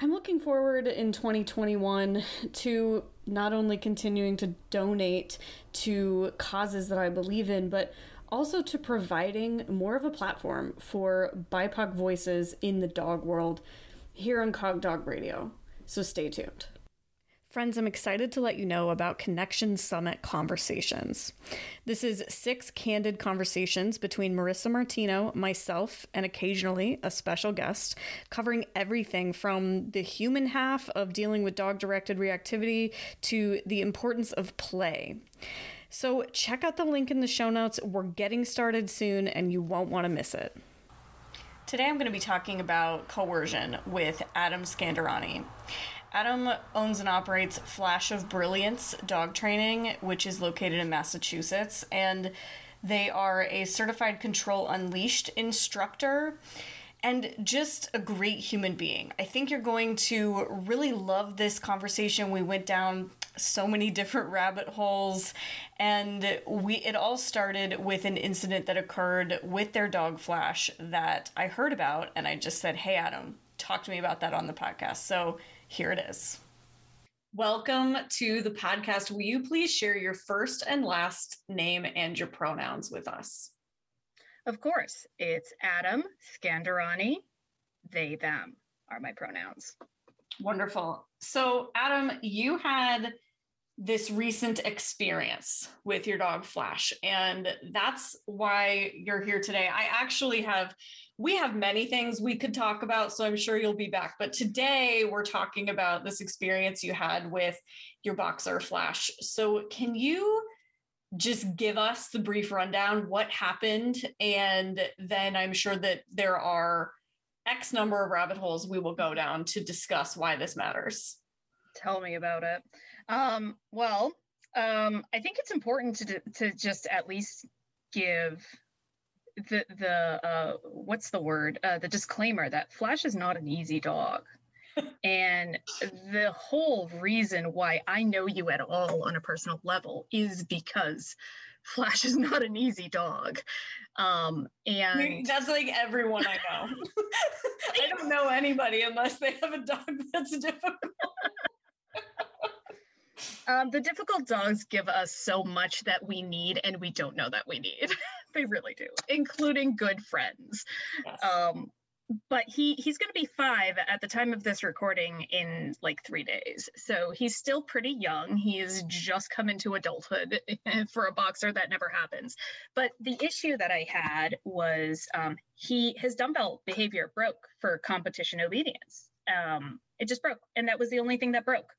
I'm looking forward in 2021 to not only continuing to donate to causes that I believe in, but also to providing more of a platform for BIPOC voices in the dog world here on Cog Dog Radio. So stay tuned. Friends, I'm excited to let you know about Connection Summit Conversations. This is six candid conversations between Marissa Martino, myself, and occasionally a special guest, covering everything from the human half of dealing with dog directed reactivity to the importance of play. So, check out the link in the show notes. We're getting started soon, and you won't want to miss it. Today, I'm going to be talking about coercion with Adam Scandirani. Adam owns and operates Flash of Brilliance Dog Training, which is located in Massachusetts, and they are a certified Control Unleashed instructor and just a great human being. I think you're going to really love this conversation. We went down so many different rabbit holes and we it all started with an incident that occurred with their dog Flash that I heard about and I just said, "Hey Adam, talk to me about that on the podcast." So, here it is. Welcome to the podcast. Will you please share your first and last name and your pronouns with us? Of course. It's Adam Scandirani. They, them are my pronouns. Wonderful. So, Adam, you had this recent experience with your dog Flash, and that's why you're here today. I actually have we have many things we could talk about, so I'm sure you'll be back. But today we're talking about this experience you had with your boxer Flash. So, can you just give us the brief rundown what happened? And then I'm sure that there are X number of rabbit holes we will go down to discuss why this matters. Tell me about it. Um, well, um, I think it's important to, to just at least give the the uh, what's the word uh, the disclaimer that Flash is not an easy dog. and the whole reason why I know you at all on a personal level is because Flash is not an easy dog. Um, and that's like everyone I know. I don't know anybody unless they have a dog that's difficult. Um, the difficult dogs give us so much that we need and we don't know that we need. they really do, including good friends. Yes. Um, but he he's going to be five at the time of this recording in like three days so he's still pretty young he he's just come into adulthood for a boxer that never happens but the issue that i had was um, he his dumbbell behavior broke for competition obedience um, it just broke and that was the only thing that broke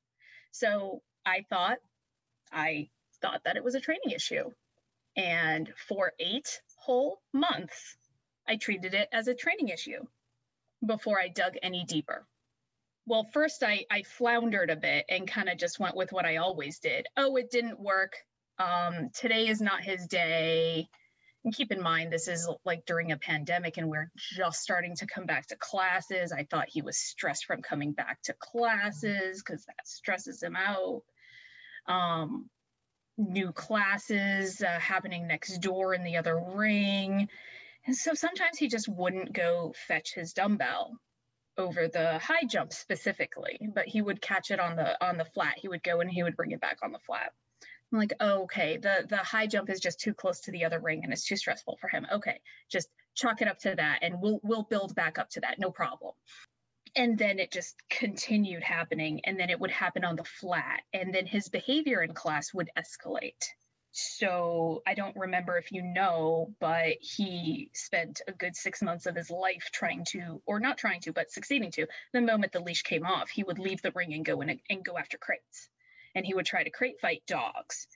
so I thought, I thought that it was a training issue. And for eight whole months, I treated it as a training issue before I dug any deeper. Well, first I, I floundered a bit and kind of just went with what I always did. Oh, it didn't work. Um, today is not his day. And keep in mind, this is like during a pandemic and we're just starting to come back to classes. I thought he was stressed from coming back to classes because that stresses him out. Um, new classes uh, happening next door in the other ring. And so sometimes he just wouldn't go fetch his dumbbell over the high jump specifically, but he would catch it on the on the flat. He would go and he would bring it back on the flat. I'm like, oh, okay, the the high jump is just too close to the other ring and it's too stressful for him. Okay, just chalk it up to that and we'll we'll build back up to that, no problem. And then it just continued happening and then it would happen on the flat and then his behavior in class would escalate. So I don't remember if you know, but he spent a good six months of his life trying to, or not trying to, but succeeding to. The moment the leash came off, he would leave the ring and go in and go after crates and he would try to crate fight dogs.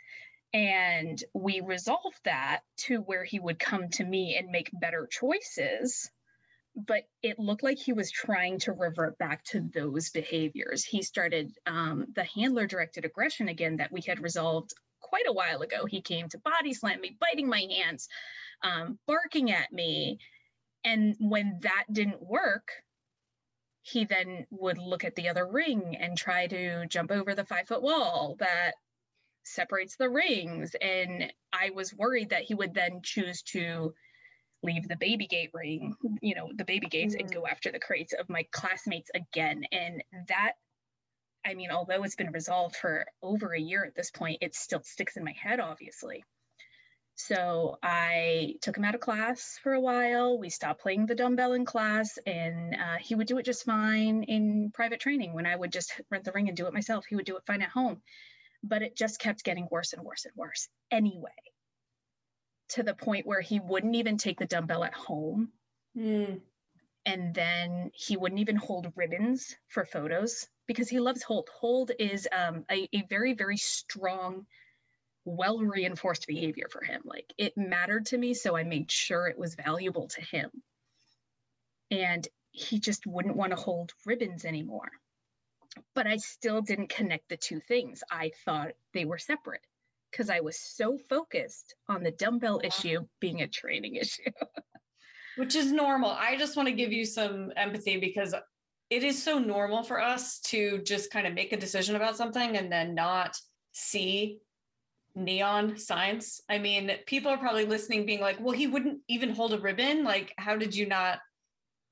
And we resolved that to where he would come to me and make better choices but it looked like he was trying to revert back to those behaviors. He started um, the handler directed aggression again that we had resolved quite a while ago. He came to body slam me, biting my hands, um, barking at me. And when that didn't work, he then would look at the other ring and try to jump over the five foot wall that separates the rings. And I was worried that he would then choose to leave the baby gate ring, you know, the baby gates mm-hmm. and go after the crates of my classmates again. And that, I mean, although it's been resolved for over a year at this point, it still sticks in my head, obviously. So I took him out of class for a while. We stopped playing the dumbbell in class, and uh, he would do it just fine in private training. When I would just rent the ring and do it myself, he would do it fine at home. But it just kept getting worse and worse and worse anyway to the point where he wouldn't even take the dumbbell at home. Mm. And then he wouldn't even hold ribbons for photos because he loves hold. Hold is um, a, a very, very strong, well reinforced behavior for him. Like it mattered to me, so I made sure it was valuable to him. And he just wouldn't want to hold ribbons anymore. But I still didn't connect the two things. I thought they were separate because I was so focused on the dumbbell issue being a training issue. Which is normal. I just want to give you some empathy because it is so normal for us to just kind of make a decision about something and then not see neon signs. I mean, people are probably listening being like, well, he wouldn't even hold a ribbon. Like, how did you not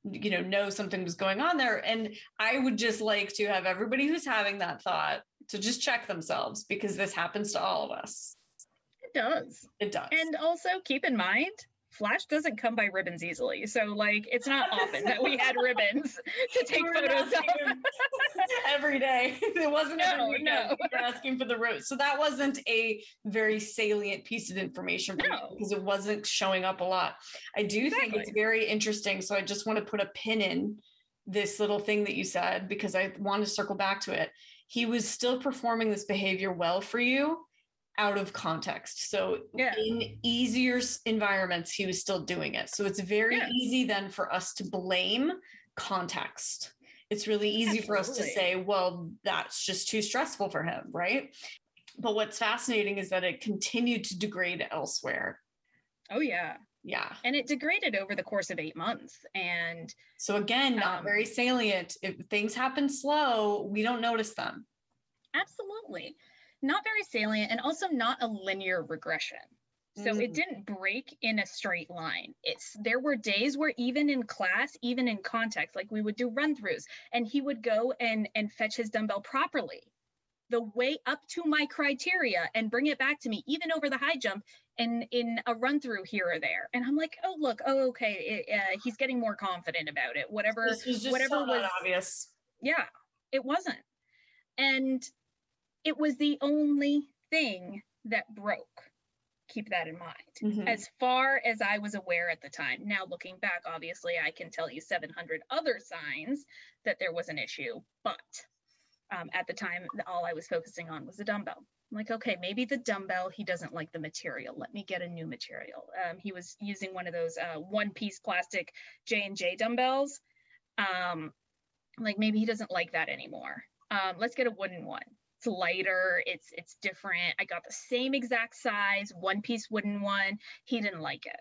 you know know something was going on there and i would just like to have everybody who's having that thought to just check themselves because this happens to all of us it does it does and also keep in mind Flash doesn't come by ribbons easily. So like it's not often that we had ribbons to take photos of. every day. It wasn't no, every weekend. No. We were asking for the rose. So that wasn't a very salient piece of information no. because it wasn't showing up a lot. I do exactly. think it's very interesting. So I just want to put a pin in this little thing that you said because I want to circle back to it. He was still performing this behavior well for you out of context. So yeah. in easier environments, he was still doing it. So it's very yeah. easy then for us to blame context. It's really easy Absolutely. for us to say, well, that's just too stressful for him, right? But what's fascinating is that it continued to degrade elsewhere. Oh, yeah. Yeah. And it degraded over the course of eight months. And so, again, not um, very salient. If things happen slow, we don't notice them. Absolutely not very salient and also not a linear regression. So mm-hmm. it didn't break in a straight line. It's there were days where even in class, even in context, like we would do run throughs and he would go and and fetch his dumbbell properly the way up to my criteria and bring it back to me even over the high jump and in a run through here or there and i'm like oh look oh okay it, uh, he's getting more confident about it whatever was whatever so was obvious yeah it wasn't and it was the only thing that broke. Keep that in mind. Mm-hmm. As far as I was aware at the time. Now, looking back, obviously, I can tell you 700 other signs that there was an issue, but um, at the time, all I was focusing on was the dumbbell. I'm like, okay, maybe the dumbbell, he doesn't like the material. Let me get a new material. Um, he was using one of those uh, one-piece plastic J&J dumbbells. Um, like maybe he doesn't like that anymore. Um, let's get a wooden one it's lighter it's it's different i got the same exact size one piece wooden one he didn't like it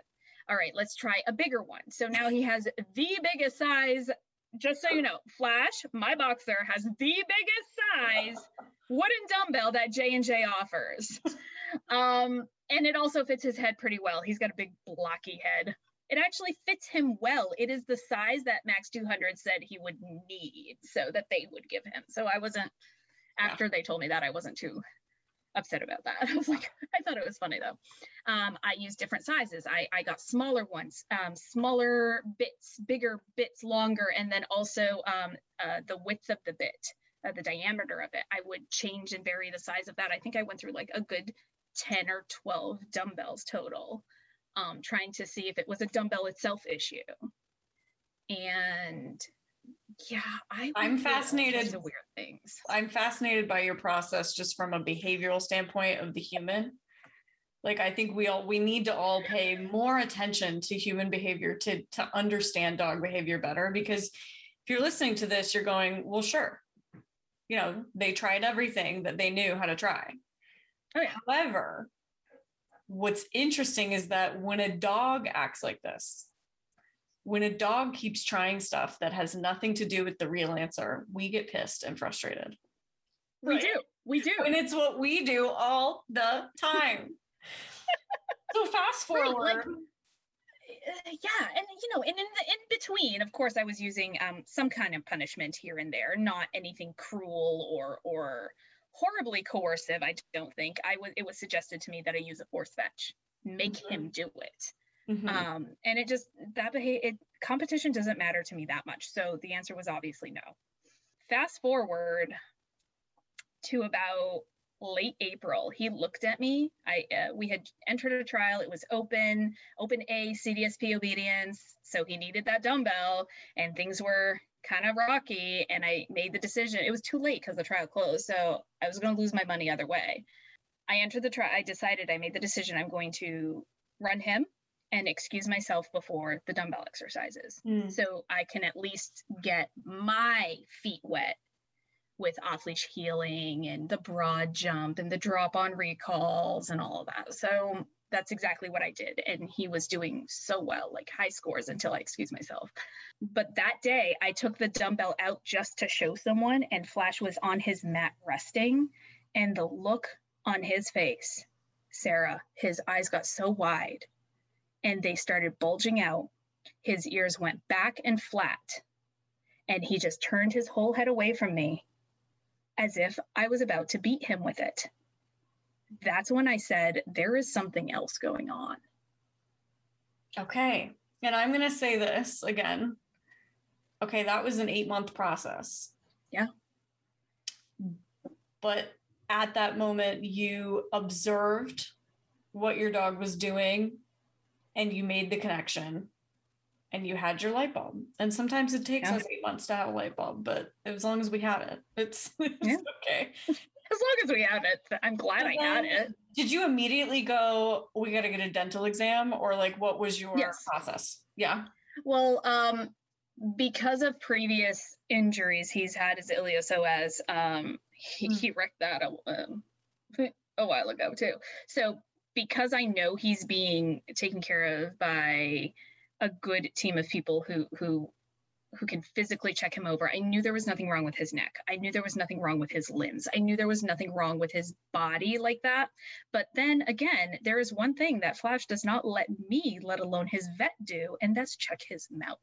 all right let's try a bigger one so now he has the biggest size just so you know flash my boxer has the biggest size wooden dumbbell that j&j offers um, and it also fits his head pretty well he's got a big blocky head it actually fits him well. It is the size that Max 200 said he would need so that they would give him. So I wasn't after yeah. they told me that, I wasn't too upset about that. I was like, I thought it was funny though. Um, I used different sizes. I, I got smaller ones, um, smaller bits, bigger bits, longer, and then also um, uh, the width of the bit, uh, the diameter of it. I would change and vary the size of that. I think I went through like a good 10 or 12 dumbbells total, um, trying to see if it was a dumbbell itself issue. And yeah, I I'm fascinated. weird things. I'm fascinated by your process just from a behavioral standpoint of the human. like i think we all we need to all pay more attention to human behavior to to understand dog behavior better because if you're listening to this you're going well sure you know they tried everything that they knew how to try oh, yeah. however what's interesting is that when a dog acts like this when a dog keeps trying stuff that has nothing to do with the real answer we get pissed and frustrated we right? do we do and it's what we do all the time so fast forward. Right, like, uh, yeah, and you know, and in the in between, of course, I was using um, some kind of punishment here and there, not anything cruel or or horribly coercive. I don't think I was. It was suggested to me that I use a force fetch, make mm-hmm. him do it. Mm-hmm. Um, and it just that behavior, it, competition doesn't matter to me that much. So the answer was obviously no. Fast forward to about late April. He looked at me. I uh, we had entered a trial. It was open, open A CDSP obedience. So he needed that dumbbell, and things were kind of rocky. And I made the decision. It was too late because the trial closed, so I was going to lose my money either way. I entered the trial. I decided. I made the decision. I'm going to run him and excuse myself before the dumbbell exercises, mm. so I can at least get my feet wet with off leash heeling and the broad jump and the drop on recalls and all of that. So that's exactly what I did. And he was doing so well, like high scores until I excused myself. But that day, I took the dumbbell out just to show someone, and Flash was on his mat resting. And the look on his face, Sarah, his eyes got so wide and they started bulging out. His ears went back and flat. And he just turned his whole head away from me as if I was about to beat him with it. That's when I said, There is something else going on. Okay. And I'm going to say this again. Okay, that was an eight month process. Yeah. But at that moment, you observed what your dog was doing and you made the connection and you had your light bulb. And sometimes it takes yeah. us eight months to have a light bulb, but as long as we have it, it's, it's yeah. okay. As long as we have it, I'm glad I had it. Did you immediately go, we got to get a dental exam or like what was your yes. process? Yeah. Well, um, because of previous injuries he's had his iliopsoas, um, he, mm. he wrecked that a, um, a while ago too. So because I know he's being taken care of by a good team of people who who who can physically check him over. I knew there was nothing wrong with his neck. I knew there was nothing wrong with his limbs. I knew there was nothing wrong with his body like that. But then again, there is one thing that Flash does not let me, let alone his vet, do, and that's check his mouth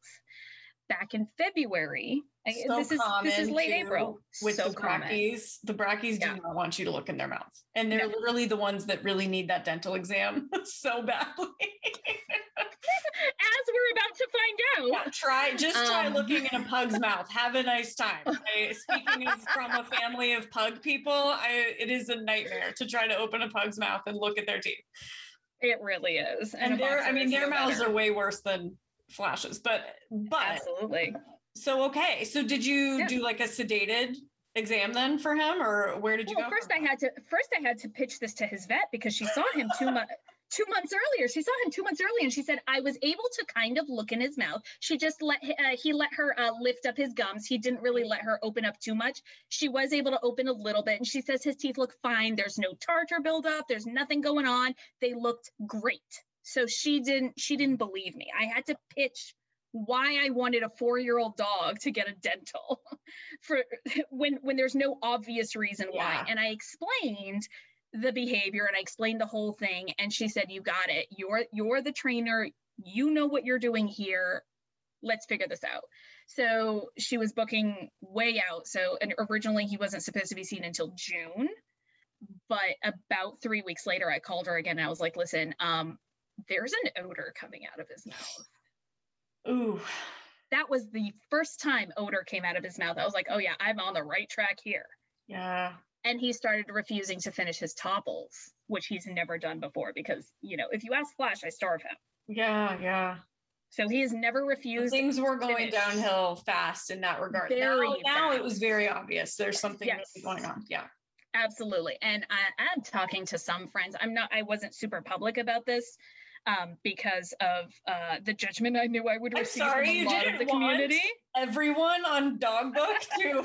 back in February. So this is this is late April. With so the brackies, the brackies yeah. do not want you to look in their mouths, and they're no. literally the ones that really need that dental exam so badly. As we're about to find out, yeah, try just try um, looking in a pug's mouth. Have a nice time. I, speaking as from a family of pug people, I, it is a nightmare to try to open a pug's mouth and look at their teeth. It really is, and, and their I mean, their mouths better. are way worse than flashes, but but absolutely. So okay, so did you yeah. do like a sedated exam then for him, or where did you well, go? First, I had to first I had to pitch this to his vet because she saw him two months. two months earlier. She saw him two months earlier, and she said I was able to kind of look in his mouth. She just let uh, he let her uh, lift up his gums. He didn't really let her open up too much. She was able to open a little bit, and she says his teeth look fine. There's no tartar buildup. There's nothing going on. They looked great. So she didn't she didn't believe me. I had to pitch why I wanted a four-year-old dog to get a dental for when when there's no obvious reason why. And I explained the behavior and I explained the whole thing and she said you got it. You're you're the trainer. You know what you're doing here. Let's figure this out. So she was booking way out. So and originally he wasn't supposed to be seen until June. But about three weeks later, I called her again. And I was like, listen, um, there's an odor coming out of his mouth. Ooh. That was the first time odor came out of his mouth. I was like, oh yeah, I'm on the right track here. Yeah. And he started refusing to finish his Toppls, which he's never done before because, you know, if you ask Flash, I starve him. Yeah, yeah. So he has never refused. Things were going downhill fast in that regard. Very now, now it was very obvious. There's something yes. really going on. Yeah. Absolutely. And I'm talking to some friends. I'm not, I wasn't super public about this um, because of uh, the judgment I knew I would receive I'm sorry, from a lot of the community. everyone on Dogbook to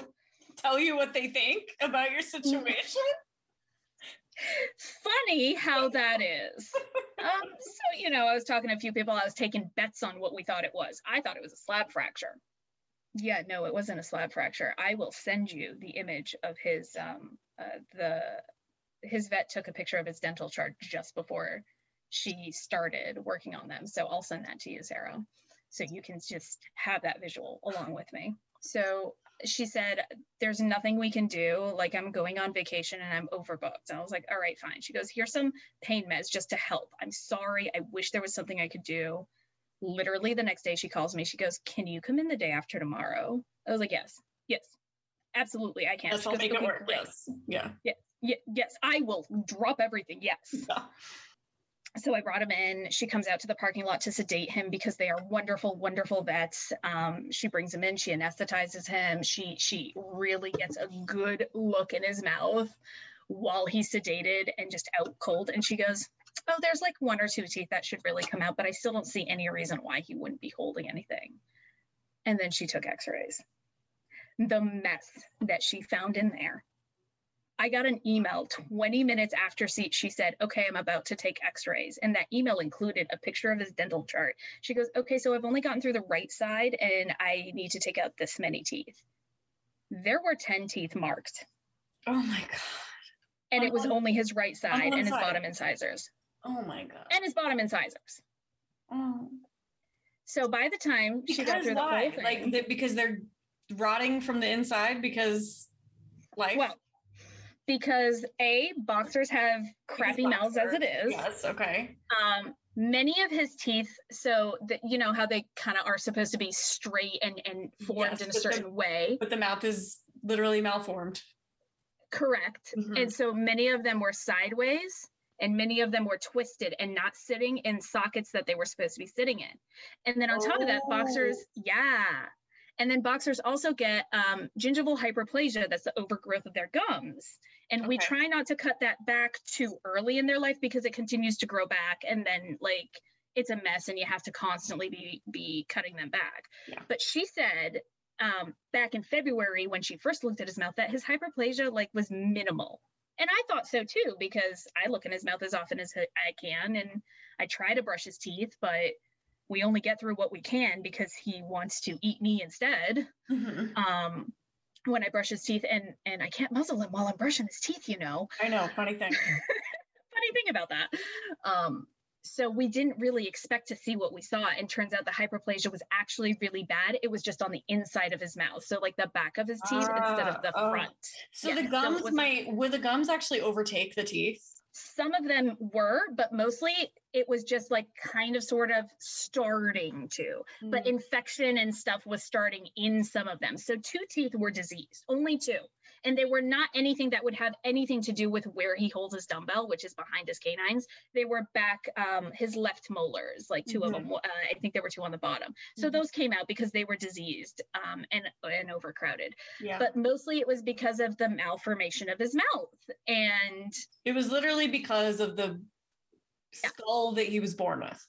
tell you what they think about your situation. Funny how that is. Um, so, you know, I was talking to a few people, I was taking bets on what we thought it was. I thought it was a slab fracture. Yeah, no, it wasn't a slab fracture. I will send you the image of his um, uh, the his vet took a picture of his dental chart just before she started working on them. So I'll send that to you, Sarah. So you can just have that visual along with me. So she said, There's nothing we can do. Like, I'm going on vacation and I'm overbooked. And I was like, All right, fine. She goes, Here's some pain meds just to help. I'm sorry. I wish there was something I could do. Literally, the next day, she calls me. She goes, Can you come in the day after tomorrow? I was like, Yes, yes, absolutely. I can. Yes, I'll make it work. Yes. Yeah. Yes. Yeah, yes, I will drop everything. Yes. Yeah. So I brought him in. She comes out to the parking lot to sedate him because they are wonderful, wonderful vets. Um, she brings him in. She anesthetizes him. She she really gets a good look in his mouth while he's sedated and just out cold. And she goes, "Oh, there's like one or two teeth that should really come out, but I still don't see any reason why he wouldn't be holding anything." And then she took X-rays. The mess that she found in there I got an email 20 minutes after she said, Okay, I'm about to take x rays. And that email included a picture of his dental chart. She goes, Okay, so I've only gotten through the right side and I need to take out this many teeth. There were 10 teeth marked. Oh my God. And on it was only his right side and his side. bottom incisors. Oh my God. And his bottom incisors. Oh. So by the time because she got through why? the whole thing. Like, the, because they're rotting from the inside because life? Well, because a boxers have crappy mouths as it is. Yes, okay. Um, many of his teeth, so that you know how they kind of are supposed to be straight and and formed yes, in a certain the, way, but the mouth is literally malformed. Correct, mm-hmm. and so many of them were sideways. And many of them were twisted and not sitting in sockets that they were supposed to be sitting in. And then on top oh. of that, boxers, oh. yeah, and then boxers also get um, gingival hyperplasia, that's the overgrowth of their gums. And okay. we try not to cut that back too early in their life because it continues to grow back and then like it's a mess and you have to constantly be be cutting them back. Yeah. But she said um, back in February when she first looked at his mouth that his hyperplasia like was minimal. And I thought so too because I look in his mouth as often as I can and I try to brush his teeth, but we only get through what we can because he wants to eat me instead. Mm-hmm. Um, when I brush his teeth and and I can't muzzle him while I'm brushing his teeth, you know. I know, funny thing. funny thing about that. Um, so we didn't really expect to see what we saw and turns out the hyperplasia was actually really bad it was just on the inside of his mouth so like the back of his teeth uh, instead of the oh. front so yeah, the gums so might would the gums actually overtake the teeth some of them were, but mostly it was just like kind of sort of starting to. Mm. But infection and stuff was starting in some of them. So two teeth were diseased, only two and they were not anything that would have anything to do with where he holds his dumbbell, which is behind his canines. They were back um, his left molars, like 2 mm-hmm. of them. Uh, I think there were two on the bottom. So mm-hmm. those came out because they were diseased um, and and overcrowded. Yeah. But mostly it was because of the malformation of his mouth, and it was literally because of the yeah. skull that he was born with.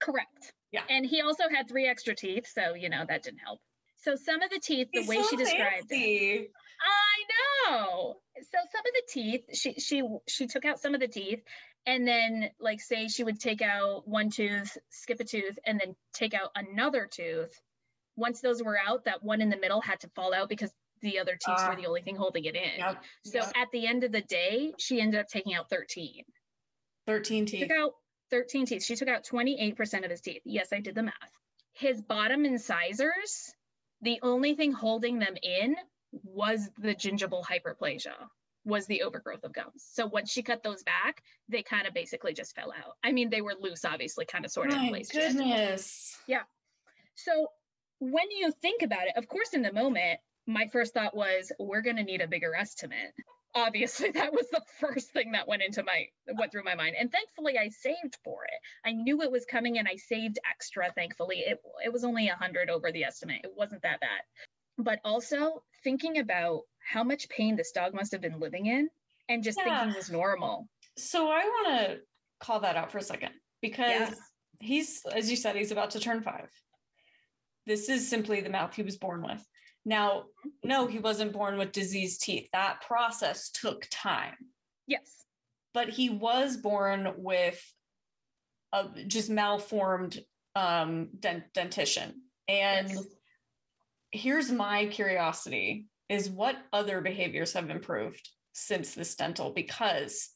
Correct. Yeah. And he also had three extra teeth, so you know that didn't help. So some of the teeth, the He's way so she described fancy. it, I know. So some of the teeth, she she she took out some of the teeth, and then like say she would take out one tooth, skip a tooth, and then take out another tooth. Once those were out, that one in the middle had to fall out because the other teeth uh, were the only thing holding it in. Yep, so yep. at the end of the day, she ended up taking out 13. 13 teeth. Took out 13 teeth. She took out 28% of his teeth. Yes, I did the math. His bottom incisors the only thing holding them in was the gingival hyperplasia was the overgrowth of gums. So once she cut those back, they kind of basically just fell out. I mean, they were loose, obviously, kind of sort of in place. Goodness. yeah. So when you think about it, of course, in the moment, my first thought was, we're going to need a bigger estimate obviously that was the first thing that went into my went through my mind and thankfully i saved for it i knew it was coming and i saved extra thankfully it, it was only a hundred over the estimate it wasn't that bad but also thinking about how much pain this dog must have been living in and just yeah. thinking was normal. So I want to call that out for a second because yeah. he's, as you said, he's about to turn five. This is simply the mouth he was born with. Now, no, he wasn't born with diseased teeth. That process took time. Yes. But he was born with a just malformed um, dent- dentition. And yes. Here's my curiosity is what other behaviors have improved since this dental? Because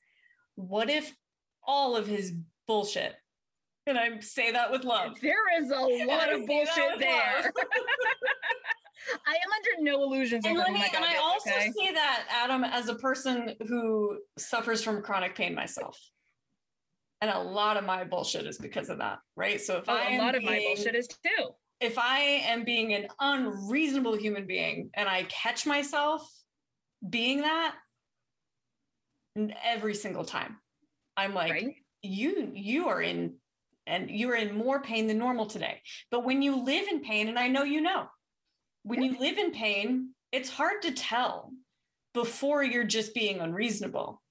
what if all of his bullshit and I say that with love. There is a lot of bullshit there. I am under no illusions. And, let me, and I also okay? see that Adam as a person who suffers from chronic pain myself. And a lot of my bullshit is because of that, right? So if oh, I a lot of my bullshit is too. If I am being an unreasonable human being and I catch myself being that every single time, I'm like, right? you you are in and you are in more pain than normal today. But when you live in pain, and I know you know, when you live in pain, it's hard to tell before you're just being unreasonable.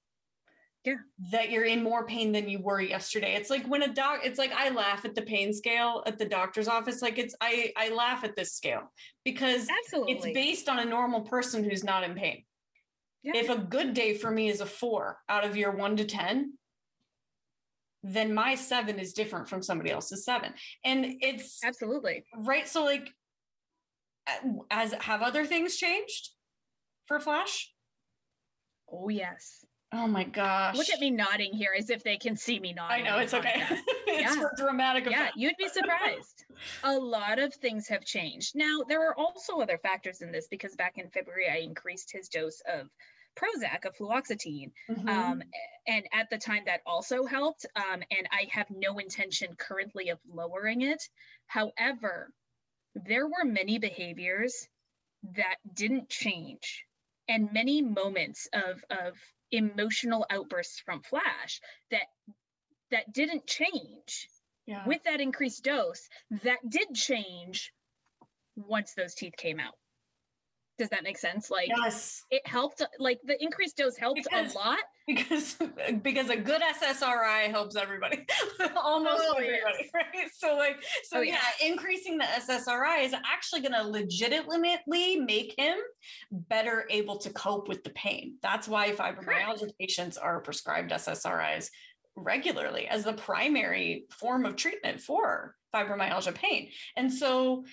Yeah. That you're in more pain than you were yesterday. It's like when a doc, it's like I laugh at the pain scale at the doctor's office. Like it's I I laugh at this scale because Absolutely. it's based on a normal person who's not in pain. Yeah. If a good day for me is a four out of your one to 10, then my seven is different from somebody else's seven. And it's absolutely right. So, like, uh, as have other things changed for Flash? Oh yes. Oh my gosh. Look at me nodding here as if they can see me nodding. I know, it's okay. it's yeah. for dramatic effect. Yeah, you'd be surprised. a lot of things have changed. Now, there are also other factors in this because back in February, I increased his dose of Prozac, of fluoxetine. Mm-hmm. Um, and at the time, that also helped. Um, and I have no intention currently of lowering it. However, there were many behaviors that didn't change and many moments of, of emotional outbursts from Flash that that didn't change yeah. with that increased dose that did change once those teeth came out does that make sense? Like yes. it helped like the increased dose helped because, a lot. Because because a good SSRI helps everybody. Almost oh, everybody. Right. So like so oh, yeah, yeah, increasing the SSRI is actually gonna legitimately make him better able to cope with the pain. That's why fibromyalgia Correct. patients are prescribed SSRIs regularly as the primary form of treatment for fibromyalgia pain. And so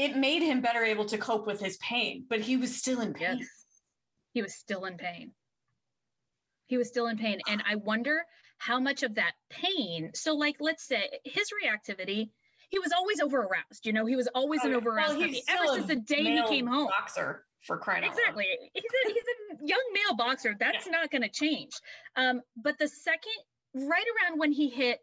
it made him better able to cope with his pain, but he was still in pain. Yes. He was still in pain. He was still in pain. And I wonder how much of that pain, so like let's say his reactivity, he was always over aroused. You know, he was always oh, an over aroused well, puppy ever since the day he came home. Boxer for crying exactly. He's a, he's a young male boxer. That's yeah. not going to change. Um, but the second, right around when he hit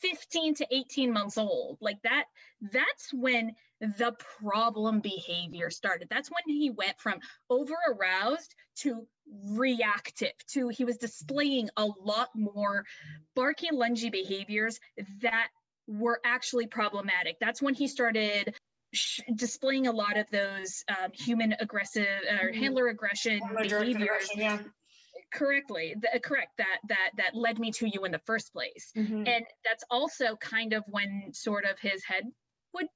15 to 18 months old. Like that that's when the problem behavior started. That's when he went from over aroused to reactive to he was displaying a lot more barky lungy behaviors that were actually problematic. That's when he started sh- displaying a lot of those um, human aggressive or mm-hmm. handler aggression behaviors. yeah correctly the, correct that that that led me to you in the first place mm-hmm. and that's also kind of when sort of his head would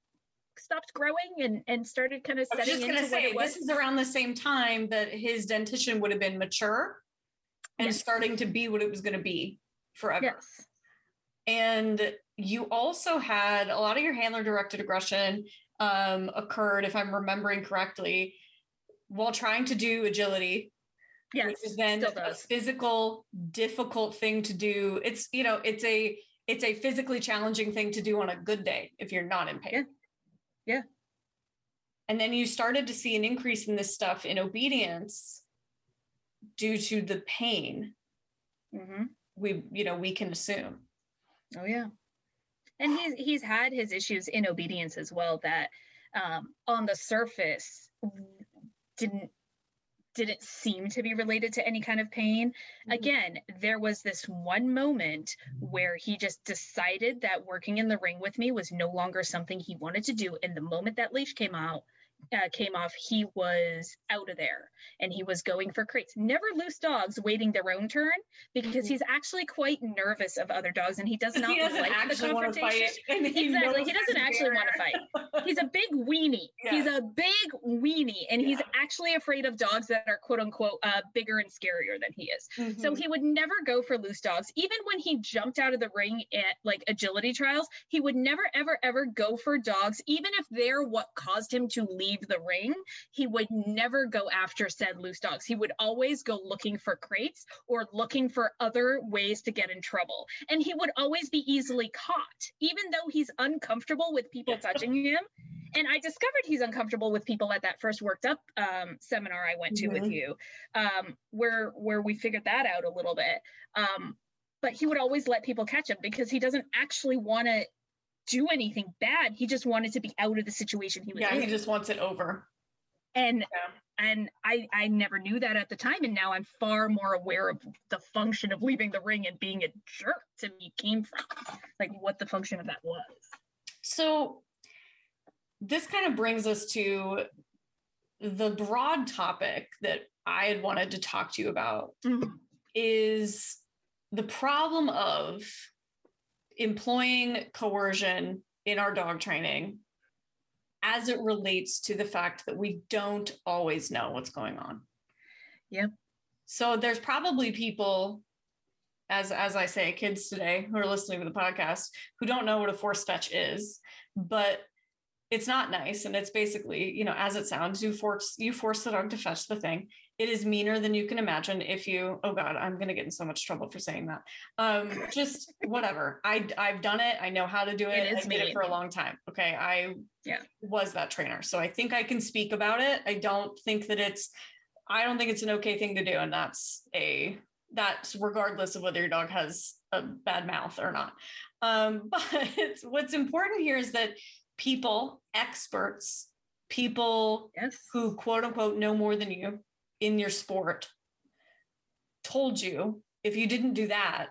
stopped growing and and started kind of setting just into say, this is around the same time that his dentition would have been mature and yes. starting to be what it was going to be forever yes. and you also had a lot of your handler directed aggression um, occurred if i'm remembering correctly while trying to do agility yes, which is then a physical, difficult thing to do. It's you know, it's a it's a physically challenging thing to do on a good day if you're not in pain. Yeah. yeah. And then you started to see an increase in this stuff in obedience due to the pain. Mm-hmm. We, you know, we can assume. Oh yeah. And he's he's had his issues in obedience as well that um, on the surface didn't didn't seem to be related to any kind of pain. Mm-hmm. Again, there was this one moment where he just decided that working in the ring with me was no longer something he wanted to do. And the moment that leash came out, uh, came off, he was out of there and he was going for crates. Never loose dogs waiting their own turn because mm-hmm. he's actually quite nervous of other dogs and he does not he doesn't like actually the want to fight. And he exactly, he doesn't actually want to fight. He's a big weenie. Yeah. He's a big weenie, and yeah. he's actually afraid of dogs that are quote unquote uh, bigger and scarier than he is. Mm-hmm. So he would never go for loose dogs. Even when he jumped out of the ring at like agility trials, he would never ever ever go for dogs, even if they're what caused him to leave the ring, he would never go after said loose dogs. He would always go looking for crates or looking for other ways to get in trouble. And he would always be easily caught, even though he's uncomfortable with people touching him. And I discovered he's uncomfortable with people at that first worked up um, seminar I went to mm-hmm. with you, um, where where we figured that out a little bit. Um, but he would always let people catch him because he doesn't actually want to do anything bad. He just wanted to be out of the situation he was yeah, in. he just wants it over. And yeah. and I I never knew that at the time, and now I'm far more aware of the function of leaving the ring and being a jerk to me came from, like what the function of that was. So this kind of brings us to the broad topic that I had wanted to talk to you about mm-hmm. is the problem of employing coercion in our dog training as it relates to the fact that we don't always know what's going on. Yep. So there's probably people, as as I say, kids today who are listening to the podcast who don't know what a force fetch is, but it's not nice. And it's basically, you know, as it sounds, you force you force the dog to fetch the thing. It is meaner than you can imagine if you oh god i'm going to get in so much trouble for saying that. Um just whatever. I i've done it. I know how to do it, it i did it for a long time okay? I yeah. was that trainer so i think i can speak about it. I don't think that it's i don't think it's an okay thing to do and that's a that's regardless of whether your dog has a bad mouth or not. Um but what's important here is that people experts people yes. who quote unquote know more than you in your sport told you if you didn't do that,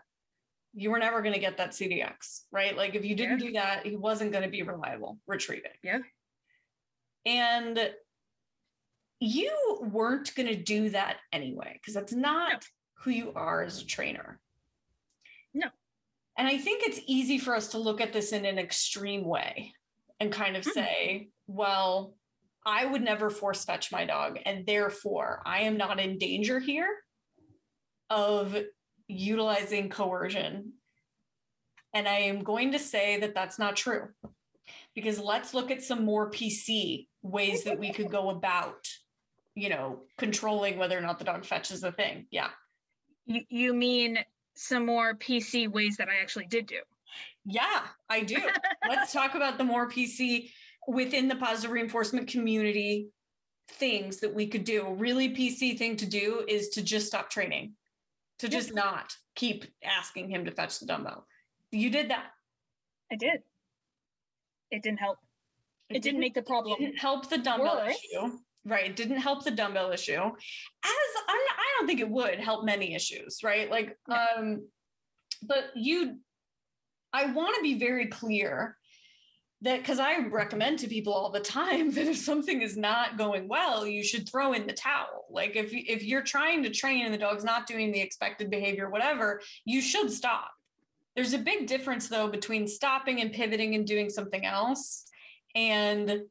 you were never going to get that CDX, right? Like if you didn't yeah. do that, he wasn't going to be reliable retrieving. Yeah. And you weren't going to do that anyway, because that's not no. who you are as a trainer. No. And I think it's easy for us to look at this in an extreme way and kind of mm-hmm. say, well, I would never force fetch my dog. And therefore, I am not in danger here of utilizing coercion. And I am going to say that that's not true. Because let's look at some more PC ways that we could go about, you know, controlling whether or not the dog fetches the thing. Yeah. You, you mean some more PC ways that I actually did do? Yeah, I do. let's talk about the more PC within the positive reinforcement community things that we could do. A really PC thing to do is to just stop training, to just yes. not keep asking him to fetch the dumbbell. You did that. I did. It didn't help. It, it didn't, didn't, make the problem. Didn't help the dumbbell worse. issue. Right. It didn't help the dumbbell issue. As I'm, I don't think it would help many issues, right? Like, no. um, but you, I want to be very clear that because I recommend to people all the time that if something is not going well, you should throw in the towel. Like if if you're trying to train and the dog's not doing the expected behavior, whatever, you should stop. There's a big difference though between stopping and pivoting and doing something else and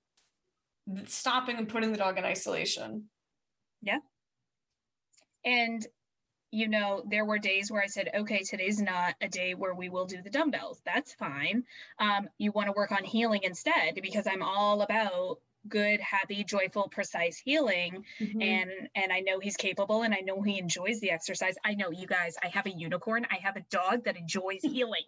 stopping and putting the dog in isolation. Yeah. And you know, there were days where I said, okay, today's not a day where we will do the dumbbells. That's fine. Um, you want to work on heeling instead because I'm all about good happy joyful precise heeling. Mm-hmm. and and i know he's capable and i know he enjoys the exercise. I know you guys i have a unicorn. I have a dog that enjoys heeling.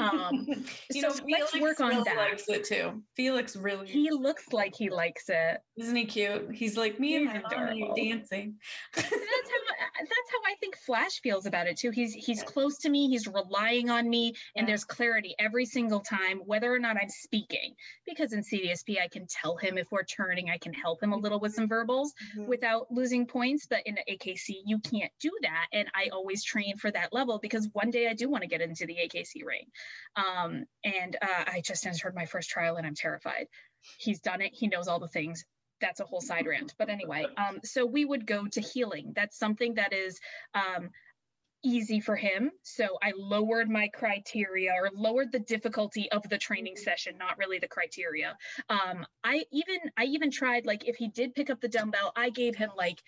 Um you so know let's work on really that. likes it too. Felix really he looks like he likes it. Isn't he cute? He's like me and my dancing. That's how that's how i think flash feels about it too he's he's close to me he's relying on me and yeah. there's clarity every single time whether or not i'm speaking because in cdsp i can tell him if we're turning, I can help him a little with some verbals mm-hmm. without losing points. But in AKC, you can't do that. And I always train for that level because one day I do want to get into the AKC ring. Um, and uh, I just entered my first trial and I'm terrified. He's done it, he knows all the things. That's a whole side rant. But anyway, um, so we would go to heeling. That's something that is um, easy for him. So I lowered my criteria or lowered the difficulty of the training mm-hmm. session, not really the criteria. Um, I even I even tried like if he did pick up the dumbbell, I gave him like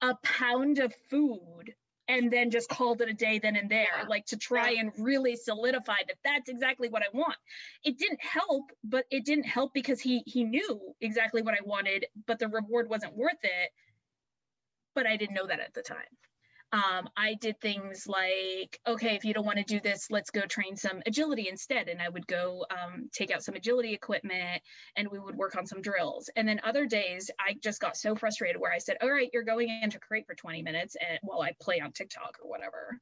a pound of food and then just called it a day then and there like to try and really solidify that that's exactly what i want. It didn't help but it didn't help because he he knew exactly what i wanted but the reward wasn't worth it but i didn't know that at the time um, I did things like, okay, if you don't want to do this, let's go train some agility instead. And I would go um, take out some agility equipment and we would work on some drills. And then other days, I just got so frustrated where I said, all right, you're going into crate for 20 minutes and while I play on TikTok or whatever.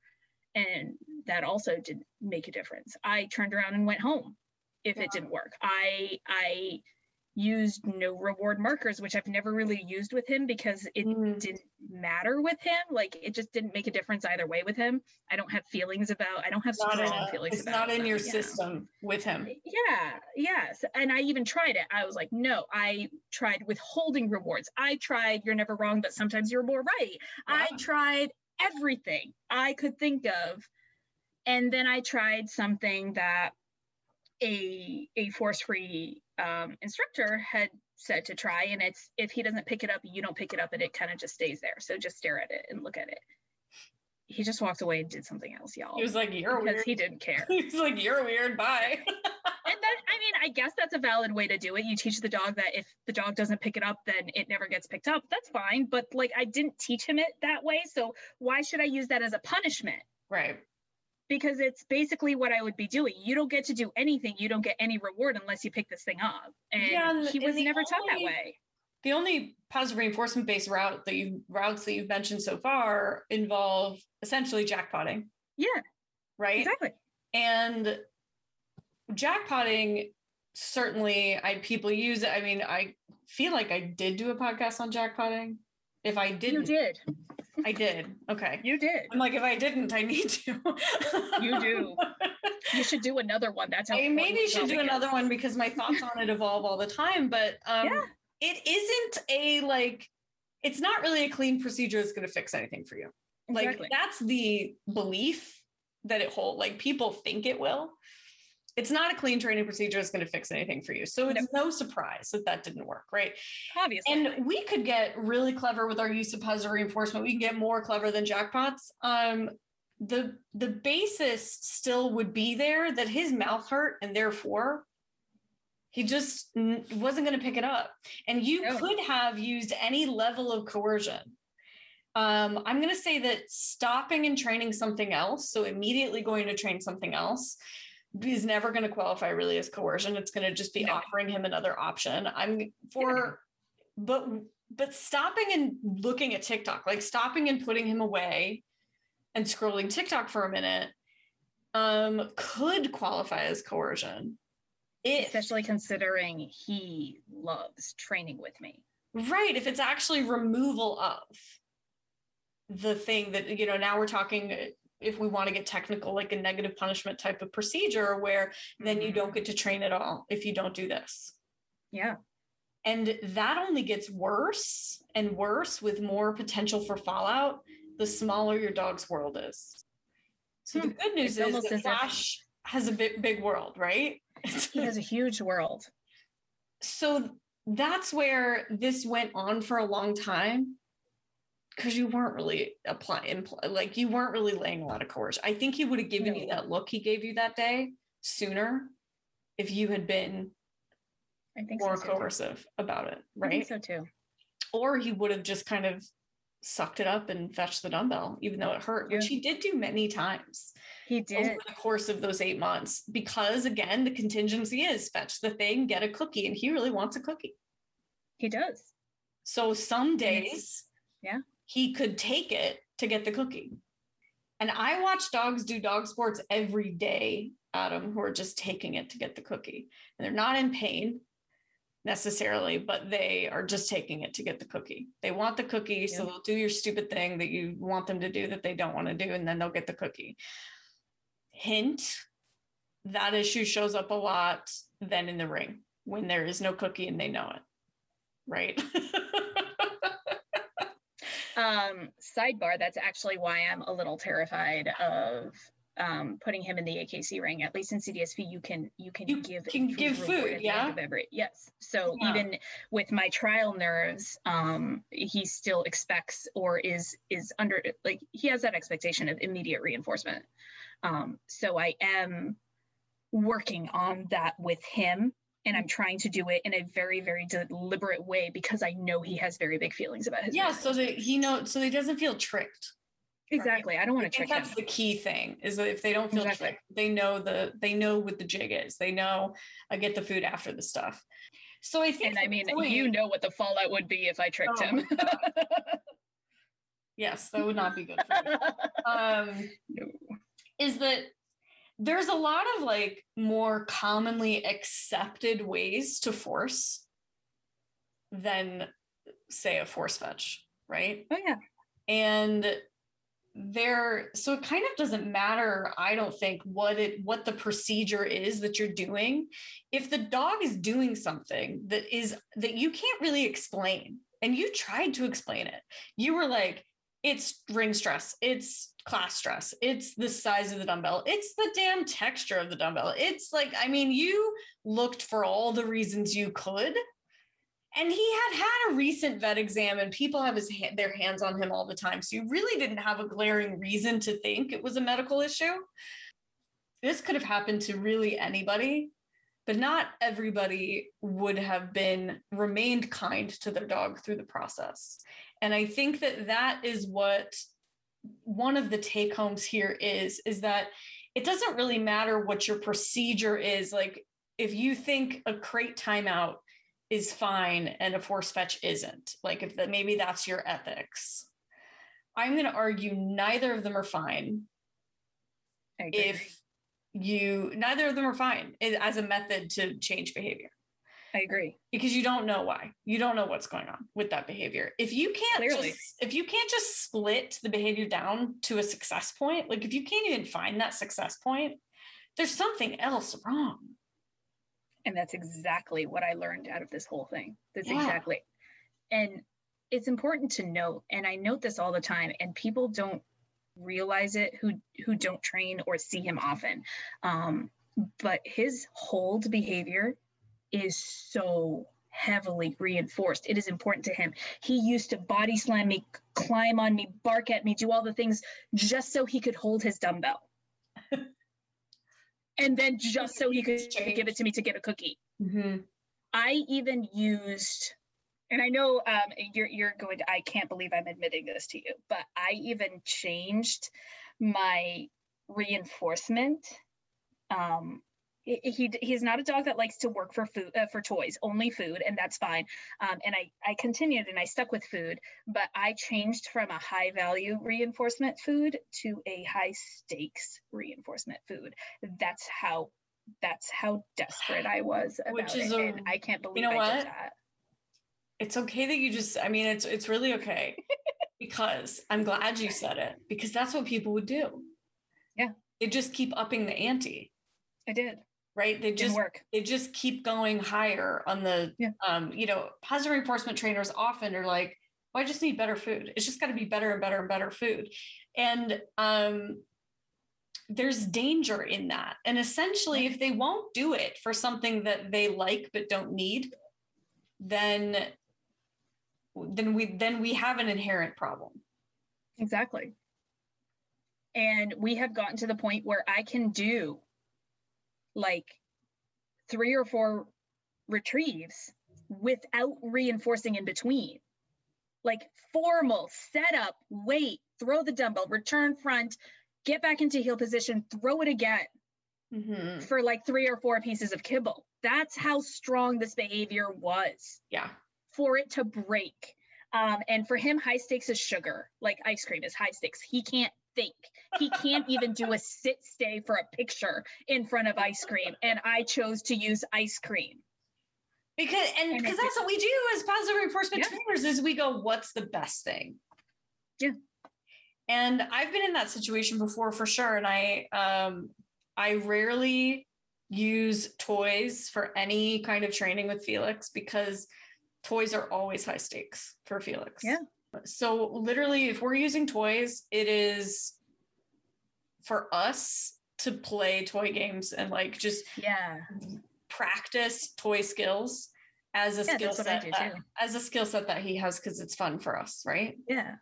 And that also didn't make a difference. I turned around and went home if it didn't work. I, I, used no reward markers, which I've never really used with him because it mm. didn't matter with him. Like it just didn't make a difference either way with him. I don't have feelings about. I don't have strong feelings. It's not in your yeah. system with him. Yeah. Yes. And I even tried it. I was like, no. I tried withholding rewards. I tried. You're never wrong, but sometimes you're more right. I tried everything I could think of, and then I tried something that a a force free um, instructor had said to try and it's if he doesn't pick it up you don't pick it up and it kind of just stays there. So just stare at it and look at it. He just walked away and did something else y'all. He was like you're because weird. he didn't care. He was like you're weird. Bye. And then i mean i guess that's a valid way to do it. You teach the dog that if the dog doesn't pick it up then it never gets picked up. That's fine but like i didn't teach him it that way so why should i use that as a punishment? Right because it's basically what I would be doing. You don't get to do anything. You don't get any reward unless you pick this thing up. And yeah, he was never only, taught that way. The only positive reinforcement based route that you routes that you've mentioned so far involve essentially jackpotting. Yeah. Right. Exactly. And jackpotting certainly I people use it. I mean, I feel like I did do a podcast on jackpotting. If I didn't, you did. I did. Okay. You did. I'm like, if I didn't, I need to. you do. You should do another one. That's how I maybe should do another one because my thoughts on it evolve all the time. But um yeah. it isn't a like it's not really a clean procedure that's gonna fix anything for you. Like exactly. that's the belief that it hold like people think it will it's not a clean training procedure that's going to fix anything for you. So it's no. no surprise that that didn't work, right? Obviously. And we could get really clever with our use of positive reinforcement. We can get more clever than jackpots. Um, the the basis still would be there that his mouth hurt and therefore he just wasn't going to pick it up. And you no. could have used any level of coercion. Um, I'm going to say that stopping and training something else, so immediately going to train something else, is never going to qualify really as coercion. It's going to just be no. offering him another option. I'm for, yeah. but but stopping and looking at TikTok, like stopping and putting him away and scrolling TikTok for a minute, um, could qualify as coercion. If, Especially considering he loves training with me. Right. If it's actually removal of the thing that, you know, now we're talking if we want to get technical, like a negative punishment type of procedure where then you don't mm-hmm. get to train at all if you don't do this. Yeah. And that only gets worse and worse with more potential for fallout the smaller your dog's world is. So hmm. the good news it's is that Flash has a big, big world, right? he has a huge world. So that's where this went on for a long time because you weren't really applying like you weren't really laying a lot of coercion. I think he would have given no. you that look he gave you that day sooner if you had been I think more so coercive too. about it, right? so too. Or he would have just kind of sucked it up and fetched the dumbbell, even though it hurt, yeah. which he did do many times. He did over the course of those eight months, because again, the contingency is fetch the thing, get a cookie, and he really wants a cookie. He does. So some days, yeah, he could take it to get the cookie. And I watch dogs do dog sports every day, Adam, who are just taking it to get the cookie. And they're not in pain necessarily, but they are just taking it to get the cookie. They want the cookie, yeah. so they'll do your stupid thing that you want them to do that they don't want to do, and then they'll get the cookie. Hint that issue shows up a lot then in the ring when there is no cookie and they know it. right? um, sidebar, that's actually why I'm a little terrified of um, putting him in the AKC ring. At least in CDSP, you can you can you give can give food, yeah. Every, yes. So yeah. even with my trial nerves, um, he still expects or is is under like he has that expectation of immediate reinforcement. Um, so I am working on that with him and I'm trying to do it in a very, very deliberate way because I know he has very big feelings about his. Yeah, so that he know, so he doesn't feel tricked. Exactly. Right? I don't want to trick him. that's him. the key thing is that if they don't feel exactly. tricked, they know the they know what the jig is. They know I get the food after the stuff. So I think And I mean, point, you know what the fallout would be if I tricked oh, him. yes, that would not be good For me. um no. is that there's a lot of like more commonly accepted ways to force than say a force fetch, right? Oh yeah. And there so it kind of doesn't matter i don't think what it what the procedure is that you're doing if the dog is doing something that is that you can't really explain and you tried to explain it you were like it's ring stress it's class stress it's the size of the dumbbell it's the damn texture of the dumbbell. It's like i mean you looked for all the reasons you could and he had had a recent vet exam and people have his their hands on him all the time so you really didn't have a glaring reason to think it was a medical issue. This could have happened to really anybody but not everybody would have been remained kind to their dog through the process and i think that that is what one of the take homes here is is that it doesn't really matter what your procedure is. Like if you think a crate timeout is fine and a force fetch isn't like if that maybe that's your ethics. I'm going to argue neither of them are fine. If you neither of them are fine as a method to change behavior i agree because you don't know why you don't know what's going on with that behavior if you can't Clearly. just if you can't just split the behavior down to a success point like if you can't even find that success point there's something else wrong and that's exactly what I learned out of this whole thing. That's yeah. exactly. And it's important to note, and I note this all the time, and people don't realize it who who don't train or see him often. Um, but his hold behavior is so heavily reinforced. It is important to him. He used to body slam me, climb on me, bark at me, do all the things just so he could hold his dumbbell and then just so he could give it to me to get a cookie. Mm-hmm. I even used, and I know um, you're you're going to. I can't believe I'm admitting this to you, but I even changed my reinforcement um, he he's not a dog that likes to work for food uh, for toys only food and that's fine. Um, and i i continued and i stuck with food but i changed from a high value reinforcement food to a high stakes reinforcement food. That's how that's how desperate i was about which is it. A, and i can't believe you know I what? it's okay that you just i mean it's it's really okay because i'm glad you said it because that's what people would do. Yeah. They just keep upping the ante. I did right? They just work. they just keep going higher on the yeah. um you know positive reinforcement trainers often are like well, i just need better food. It's just got to be better and better and better food. And um there's danger in that. And essentially if they won't do it for something that they like but don't need then then we then we have an inherent problem. Exactly. And we have gotten to the point where i can do like three or four retrieves without reinforcing in between. Like formal setup, wait, throw the dumbbell, return front, get back into heel position, throw it again mm-hmm. for like three or four pieces of kibble. That's how strong this behavior was. Yeah. For it to break. Um, and for him, high stakes is sugar, like ice cream is high stakes. He can't think. He can't even do a sit stay for a picture in front of ice cream. And I chose to use ice cream. Because and because that's what we do as positive reinforcement yeah. trainers is we go, what's the best thing? Yeah. And I've been in that situation before for sure. And I um I rarely use toys for any kind of training with Felix because toys are always high stakes for Felix. Yeah. So literally, if we're using toys, it is for us to play toy games and like just yeah practice toy skills as a yeah, skill set that, as a skill set that he has because it's fun for us, right? Yeah.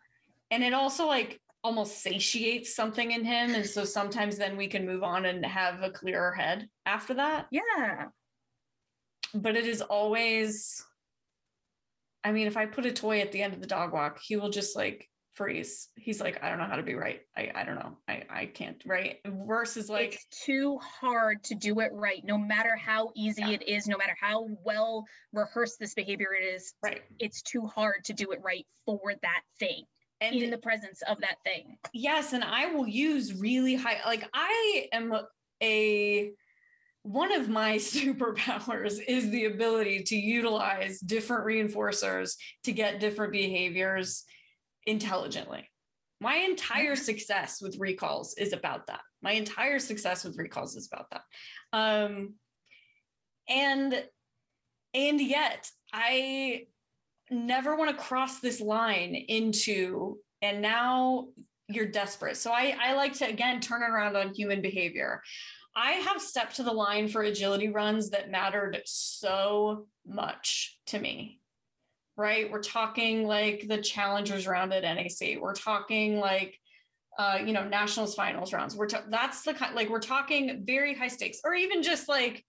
And it also like almost satiates something in him. And so sometimes then we can move on and have a clearer head after that. Yeah. But it is always I mean, if I put a toy at the end of the dog walk, he will just like freeze. He's like, I don't know how to be right. I, I don't know. I, I can't, right? Versus like it's too hard to do it right, no matter how easy yeah. it is, no matter how well rehearsed this behavior it is. Right. It's too hard to do it right for that thing. And in the presence of that thing. Yes. And I will use really high, like I am a one of my superpowers is the ability to utilize different reinforcers to get different behaviors intelligently. My entire success with recalls is about that. My entire success with recalls is about that. Um, and and yet I never want to cross this line into and now you're desperate. So I, I like to again turn around on human behavior. I have stepped to the line for agility runs that mattered so much to me. Right? We're talking like the challengers round at NAC. We're talking like uh, you know, nationals finals rounds. We're that's the kind like we're talking very high stakes, or even just like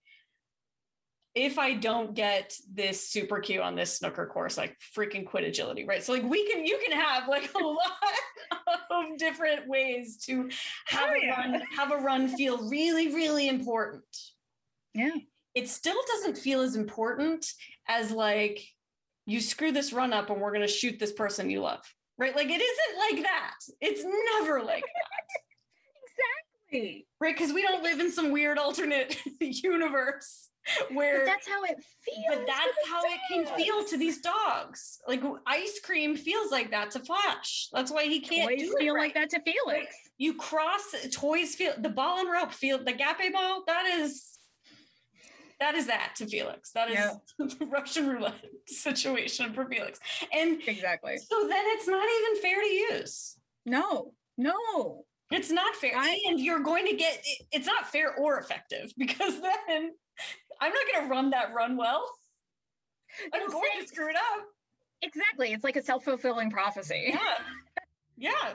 if I don't get this super Q on this snooker course, like freaking quit agility, right? So like we can, you can have like a lot of different ways to have oh, a yeah. run, have a run feel really, really important. Yeah. It still doesn't feel as important as like you screw this run up and we're going to shoot this person you love, right? Like it isn't like that. It's never like that. exactly. Right. Cause we don't live in some weird alternate universe where but that's how it feels. But that's how it can feel to these dogs. Like ice cream feels like that to Flash. That's why he can't toys do feel right. like that to Felix. You cross toys feel the ball and rope feel the gape ball. That is that is that to Felix. That is yeah. the Russian roulette situation for Felix. And exactly. So then it's not even fair to use. No, no. It's not fair. I, and you're going to get it's not fair or effective because then I'm not going to run that run well. I'm going to screw it up. Exactly. It's like a self fulfilling prophecy. Yeah. Yeah.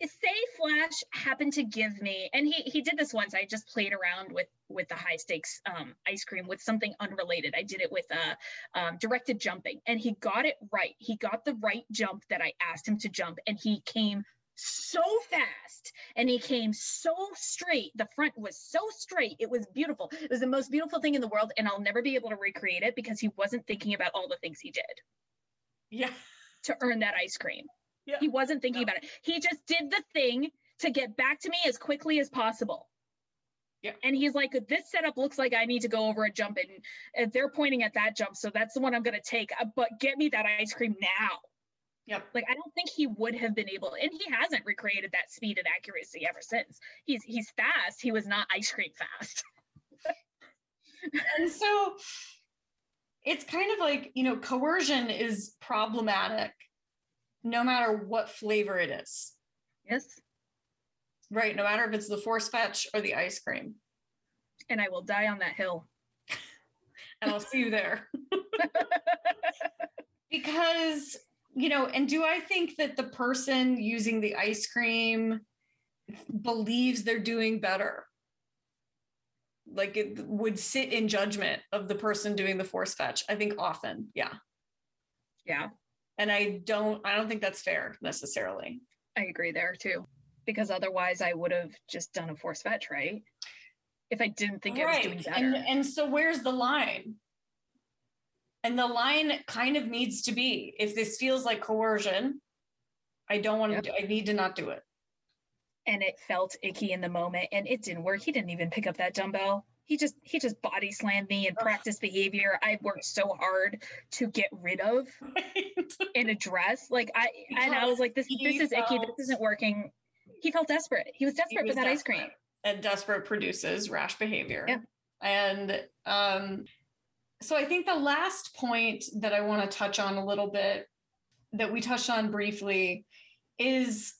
And say Flash happened to give me, and he he did this once. I just played around with with the high stakes um, ice cream with something unrelated. I did it with uh, um, directed jumping, and he got it right. He got the right jump that I asked him to jump, and he came so fast and he came so straight. The front was so straight. It was beautiful. It was the most beautiful thing in the world. And I'll never be able to recreate it because he wasn't thinking about all the things he did. Yeah. To earn that ice cream. Yeah. He wasn't thinking no. about it. He just did the thing to get back to me as quickly as possible. Yeah. And he's like, this setup looks like I need to go over a jump and, they're pointing at that jump. So that's the one I'm going to take. Uh, but get me that ice cream now. Yep. Like I don't think he would have been able, and he hasn't recreated that speed and accuracy ever since. He's he's fast. He was not ice cream fast. and so it's kind of like, you know, coercion is problematic no matter what flavor it is. Yes. Right. No matter if it's the force fetch or the ice cream. And I will die on that hill. and I'll see you there. because you know, and do I think that the person using the ice cream believes they're doing better? Like it would sit in judgment of the person doing the force fetch. I think often, yeah. Yeah. And I don't I don't think that's fair necessarily. I agree there too. Because otherwise I would have just done a force fetch, right? If I didn't think right. it was doing better. And, and so where's the line? And the line kind of needs to be if this feels like coercion, I don't want yep. to, I need to not do it. And it felt icky in the moment and it didn't work. He didn't even pick up that dumbbell. He just he just body slammed me and practice behavior I worked so hard to get rid of right. and address. Like I because and I was like, this this is felt, icky. This isn't working. He felt desperate. He was desperate he was for that desperate. ice cream. And desperate produces rash behavior. Yeah. And um so I think the last point that I want to touch on a little bit that we touched on briefly is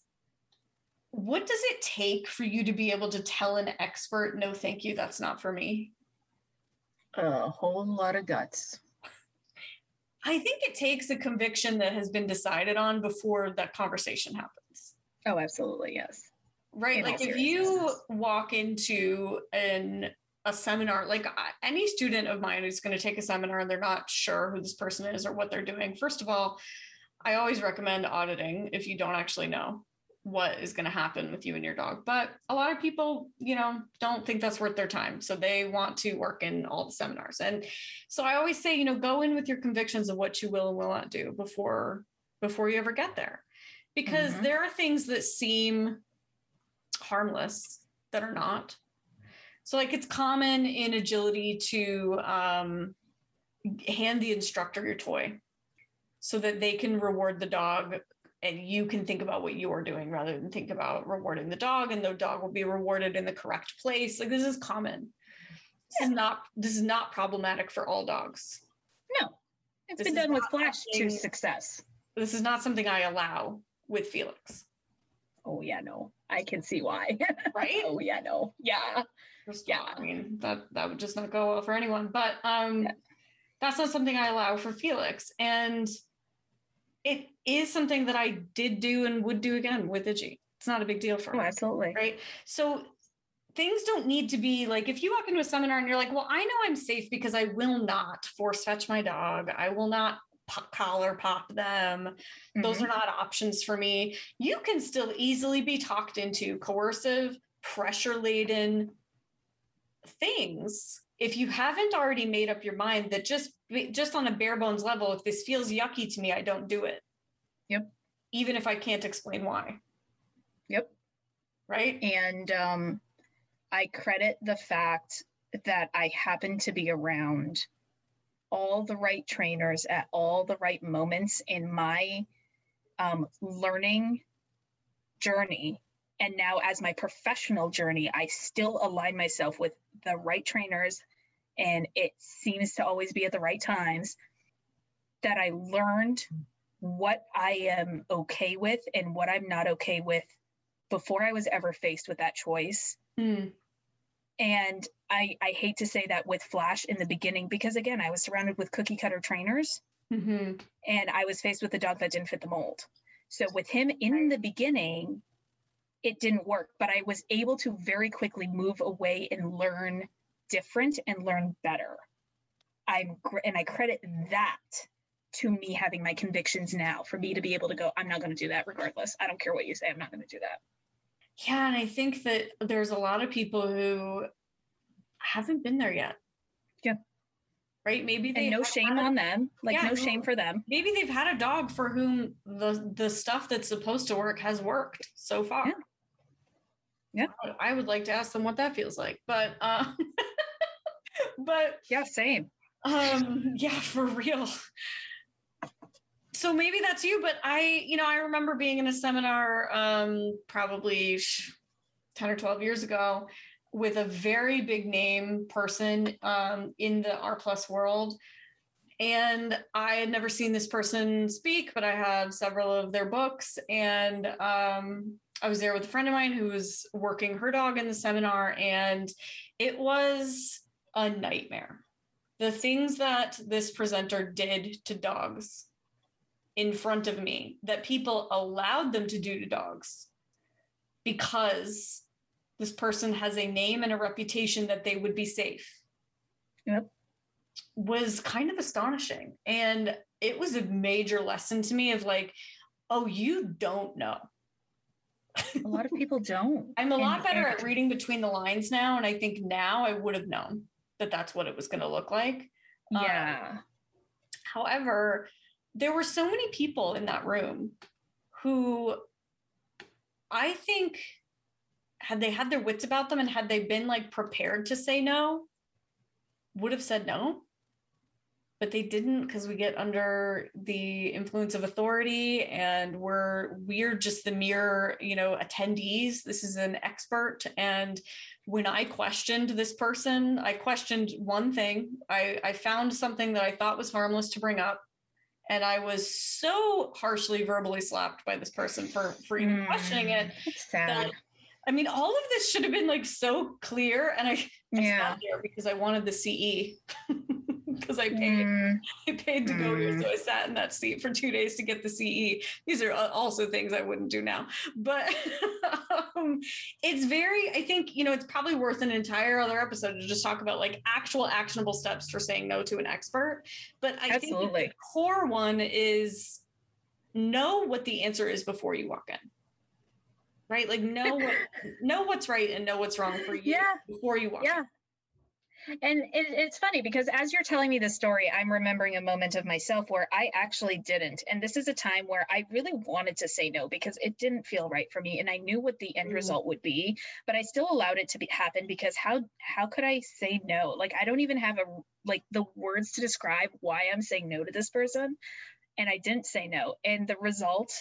what does it take for you to be able to tell an expert, no, thank you, that's not for me? A whole lot of guts. I think it takes a conviction that has been decided on before that conversation happens. Oh, absolutely, yes. Right. In like if you walk into an a seminar, like any student of mine who's going to take a seminar and they're not sure who this person is or what they're doing, first of all, I always recommend auditing if you don't actually know what is going to happen with you and your dog. But a lot of people, you know, don't think that's worth their time. So they want to work in all the seminars. And so I always say, you know, go in with your convictions of what you will and will not do before before you ever get there. Because mm-hmm. there are things that seem harmless that are not. So like it's common in agility to um, hand the instructor your toy so that they can reward the dog and you can think about what you're doing rather than think about rewarding the dog and the dog will be rewarded in the correct place. Like this is common. This is not this is not problematic for all dogs. No. It's this been done with flash to success. This is not something i allow with felix. Oh yeah no. I can see why. Right? Oh yeah no. Yeah First yeah all, i mean that that would just not go well for anyone but um yeah. that's not something i allow for felix and it is something that I did do and would do again with Iggy. It's not a big deal for oh, me. Absolutely. Right. So things don't need to be like if you walk into a seminar and you're like, well, I know I'm safe because I will not force fetch my dog. I will not pop, collar pop them. Mm-hmm. Those are not options for me. You can still easily be talked into coercive, pressure laden things if you haven't already made up your mind that just just on a bare bones level if this feels yucky to me i don't do it. Yep. Even if i can't explain why. Yep. Right? And um i credit the fact that i happen to be around all the right trainers at all the right moments in my um, learning journey and now as my professional journey i still align myself with the right trainers and it seems to always be at the right times that i learned what i am okay with and what i'm not okay with before i was ever faced with that choice mm. and I, I hate to say that with flash in the beginning because again i was surrounded with cookie cutter trainers mm-hmm. and i was faced with a dog that didn't fit the mold so with him in the beginning it didn't work, but I was able to very quickly move away and learn different and learn better. I'm and I credit that to me having my convictions now for me to be able to go, I'm not going to do that regardless. I don't care what you say. I'm not going to do that. Yeah. And I think that there's a lot of people who haven't been there yet. Yeah. Right. Maybe they and no shame on them. Like yeah, no shame for them. Maybe they've had a dog for whom the the stuff that's supposed to work has worked so far. Yeah. Yeah. I would like to ask them what that feels like. But uh but yeah, same. Um yeah, for real. So maybe that's you, but I, you know, I remember being in a seminar um probably 10 or 12 years ago with a very big name person um in the R plus world and I had never seen this person speak, but I have several of their books. And um, I was there with a friend of mine who was working her dog in the seminar, and it was a nightmare. The things that this presenter did to dogs in front of me that people allowed them to do to dogs because this person has a name and a reputation that they would be safe. Yep. Was kind of astonishing. And it was a major lesson to me of like, oh, you don't know a lot of people don't. I'm a and, lot better and, at reading between the lines now. And I think now I would have known that that's what it was going to look like. Yeah. Um, however, there were so many people in that room who I think had they had their wits about them and had they been like prepared to say no, would have said no but they didn't because we get under the influence of authority and we're we're just the mere you know attendees this is an expert and when I questioned this person, I questioned one thing. I, I found something that I thought was harmless to bring up. And I was so harshly verbally slapped by this person for for even mm, questioning it. Sad. That, I mean, all of this should have been like so clear. And I, I yeah. there because I wanted the CE. because I paid mm. I paid to go here. So mm. I sat in that seat for two days to get the CE. These are also things I wouldn't do now. But um, it's very, I think, you know, it's probably worth an entire other episode to just talk about like actual actionable steps for saying no to an expert. But I Absolutely. think the core one is know what the answer is before you walk in right like know what know what's right and know what's wrong for you yeah. before you walk yeah in. And it, it's funny because as you're telling me the story, I'm remembering a moment of myself where I actually didn't. And this is a time where I really wanted to say no because it didn't feel right for me. And I knew what the end mm. result would be, but I still allowed it to be, happen because how how could I say no? Like I don't even have a like the words to describe why I'm saying no to this person. And I didn't say no. And the result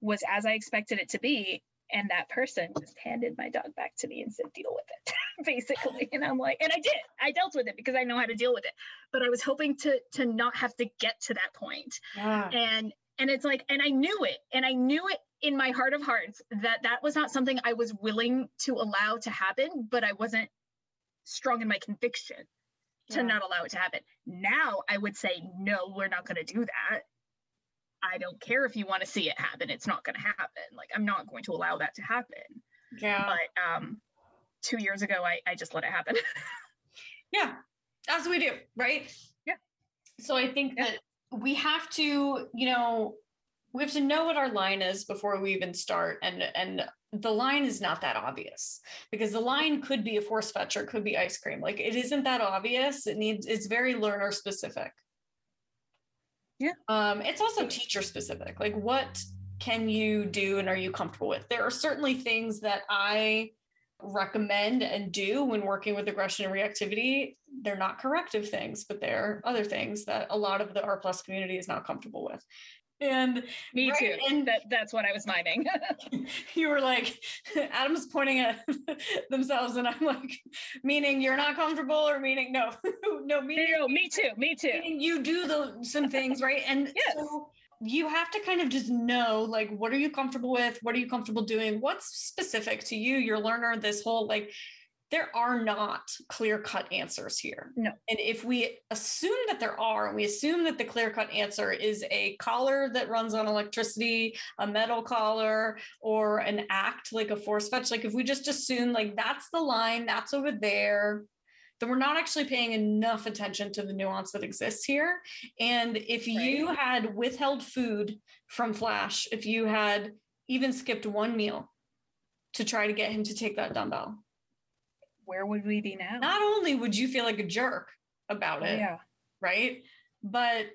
was as I expected it to be and that person just handed my dog back to me and said deal with it basically. And i'm like and i did. I dealt with it because i know how to deal with it. But i was hoping to to not have to get to that point. Yeah. and and it's like and i knew it. And i knew it in my heart of hearts that that was not something i was willing to allow to happen but i wasn't strong in my conviction to yeah. not allow it to happen. Now i would say no we're not going to do that I don't care if you want to see it happen. It's not going to happen. Like I'm not going to allow that to happen. Yeah. But um, two years ago, I I just let it happen. yeah, as we do, right? Yeah. So I think yeah. that we have to, you know, we have to know what our line is before we even start, and and the line is not that obvious because the line could be a force fetch or could be ice cream. Like it isn't that obvious. It needs it's very learner specific. Yeah. Um, it's also teacher specific. Like, what can you do and are you comfortable with? There are certainly things that I recommend and do when working with aggression and reactivity. They're not corrective things, but they're other things that a lot of the R plus community is not comfortable with. And me right, too. And that, that's what I was miming. you were like, Adam's pointing at themselves, and I'm like, meaning you're not comfortable, or meaning no, no, meaning no, me too, me too. You do the some things right, and yes. so you have to kind of just know like what are you comfortable with, what are you comfortable doing, what's specific to you, your learner. This whole like there are not clear cut answers here. No. And if we assume that there are, and we assume that the clear cut answer is a collar that runs on electricity, a metal collar, or an act like a force fetch, like if we just assume like that's the line, that's over there, then we're not actually paying enough attention to the nuance that exists here. And if right. you had withheld food from Flash, if you had even skipped one meal to try to get him to take that dumbbell, where would we be now? Not only would you feel like a jerk about it, yeah. right? But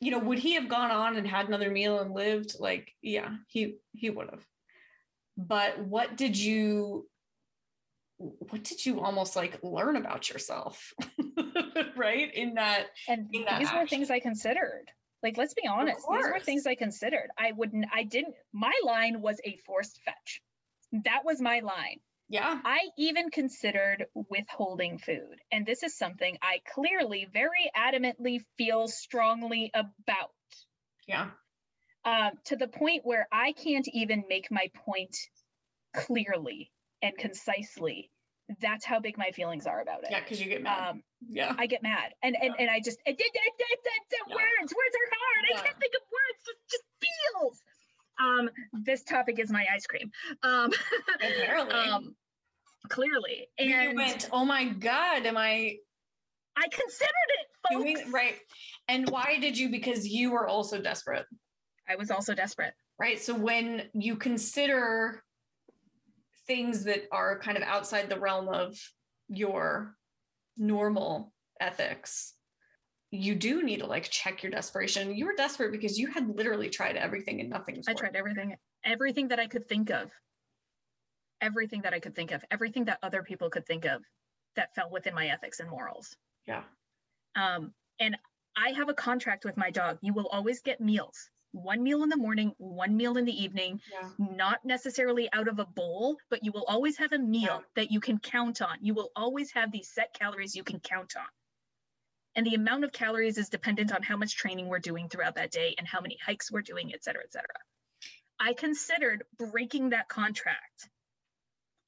you know, would he have gone on and had another meal and lived? Like, yeah, he he would have. But what did you what did you almost like learn about yourself? right? In that and in that these action. were things I considered. Like, let's be honest, these were things I considered. I wouldn't, I didn't, my line was a forced fetch. That was my line. Yeah. I even considered withholding food. And this is something I clearly, very adamantly feel strongly about. Yeah. Um, to the point where I can't even make my point clearly and concisely. That's how big my feelings are about it. Yeah, because you get mad. Um, yeah. I get mad. And and, yeah. and I just, it, it, it, yeah. words, words are hard. Yeah. I can't think of words, just, just feels um, this topic is my ice cream. Um, Apparently. um, clearly. And you went, oh my God, am I? I considered it, folks. Doing, right. And why did you? Because you were also desperate. I was also desperate. Right. So when you consider things that are kind of outside the realm of your normal ethics, you do need to like check your desperation. You were desperate because you had literally tried everything and nothing. I tried everything, everything that I could think of, everything that I could think of, everything that other people could think of that fell within my ethics and morals. Yeah. Um, and I have a contract with my dog. You will always get meals one meal in the morning, one meal in the evening, yeah. not necessarily out of a bowl, but you will always have a meal yeah. that you can count on. You will always have these set calories you can count on. And the amount of calories is dependent on how much training we're doing throughout that day and how many hikes we're doing, et cetera, et cetera. I considered breaking that contract.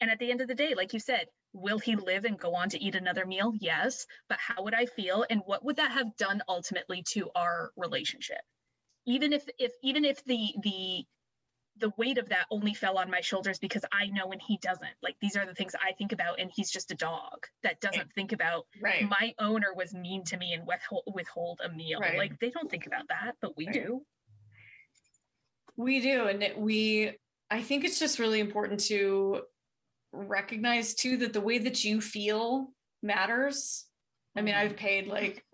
And at the end of the day, like you said, will he live and go on to eat another meal? Yes. But how would I feel? And what would that have done ultimately to our relationship? Even if if even if the the the weight of that only fell on my shoulders because I know and he doesn't. Like these are the things I think about, and he's just a dog that doesn't right. think about. Right. My owner was mean to me and withhold, withhold a meal. Right. Like they don't think about that, but we do. We do, and we. I think it's just really important to recognize too that the way that you feel matters. I mean, I've paid like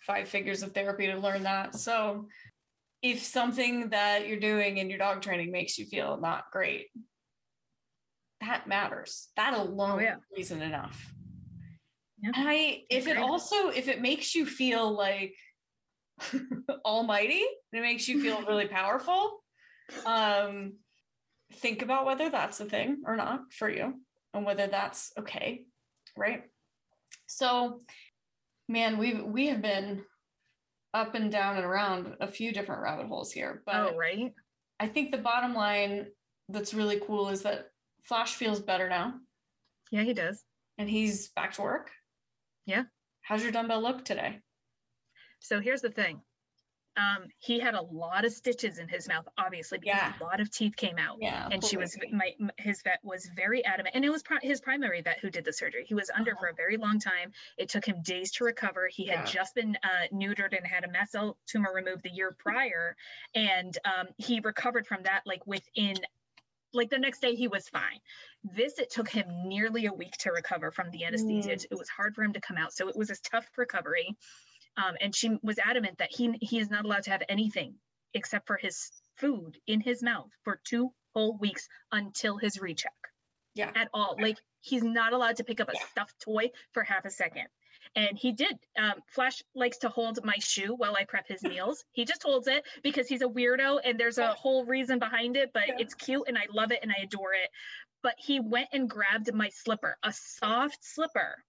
five figures of therapy to learn that. So if something that you're doing in your dog training makes you feel not great, that matters. That alone oh, yeah. reason enough. Yeah. I if it also if it makes you feel like almighty, it makes you feel really powerful. Um think about whether that's a thing or not for you and whether that's okay right so man we we have been up and down and around a few different rabbit holes here but oh, right? I think the bottom line that's really cool is that flash feels better now. Yeah he does. And he's back to work. Yeah. How's your dumbbell look today? So here's the thing um, he had a lot of stitches in his mouth, obviously, because yeah. a lot of teeth came out. Yeah, and she was my his vet was very adamant, and it was pro- his primary vet who did the surgery. He was under uh-huh. for a very long time. It took him days to recover. He had yeah. just been uh, neutered and had a mast cell tumor removed the year prior, and um, he recovered from that like within like the next day he was fine. This it took him nearly a week to recover from the anesthesia. Mm. It was hard for him to come out, so it was a tough recovery. Um, and she was adamant that he he is not allowed to have anything except for his food in his mouth for two whole weeks until his recheck. Yeah. At all. Like he's not allowed to pick up a yeah. stuffed toy for half a second. And he did. Um, Flash likes to hold my shoe while I prep his meals. he just holds it because he's a weirdo and there's a whole reason behind it, but yeah. it's cute and I love it and I adore it. But he went and grabbed my slipper, a soft slipper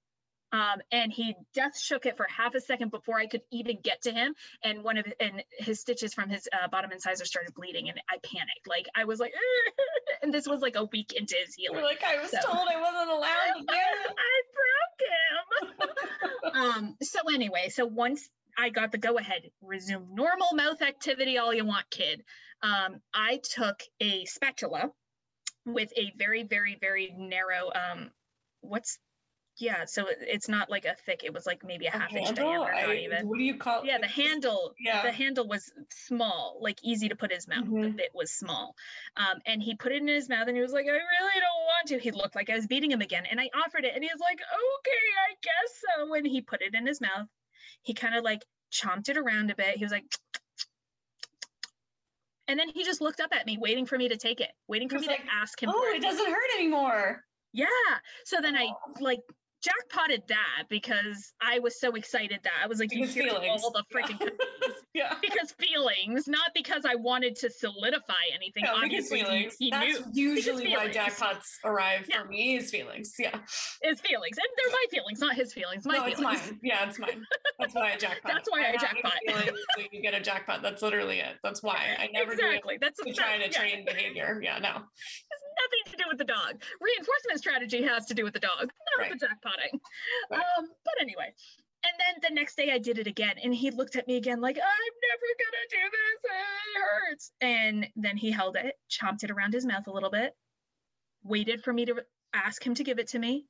um, and he just shook it for half a second before I could even get to him. And one of and his stitches from his uh, bottom incisor started bleeding, and I panicked. Like I was like, and this was like a week into his healing. You're like I was so. told I wasn't allowed to I broke him. um. So anyway, so once I got the go ahead, resume normal mouth activity, all you want, kid. Um, I took a spatula with a very, very, very narrow um, what's yeah so it's not like a thick it was like maybe a, a half handle? inch diameter I, not even. What do you call yeah the handle yeah. the handle was small like easy to put in his mouth mm-hmm. it was small. Um, and he put it in his mouth and he was like i really don't want to. He looked like i was beating him again and i offered it and he was like okay i guess so. When he put it in his mouth. He kind of like chomped it around a bit. He was like and then he just looked up at me waiting for me to take it waiting for me like, to ask him oh it doesn't hurt anymore. Yeah so then i like jackpotted that because I was so excited that I was like, you hear all the freaking yeah. because feelings, not because I wanted to solidify anything. No, Obviously, feelings. He, he That's knew. usually why jackpots arrive yeah. for me is feelings. Yeah, is feelings, and they're my feelings, not his feelings. My no, feelings. it's mine. Yeah, it's mine. That's why I jackpot. That's why I, I jackpot. so you get a jackpot. That's literally it. That's why I never exactly. That's to try to train yeah. behavior. Yeah, no It has nothing to do with the dog. Reinforcement strategy has to do with the dog, not right. with the jackpotting. Right. Um, but anyway, and then the next day I did it again, and he looked at me again like, I'm never gonna do this. It hurts. And then he held it, chomped it around his mouth a little bit, waited for me to ask him to give it to me.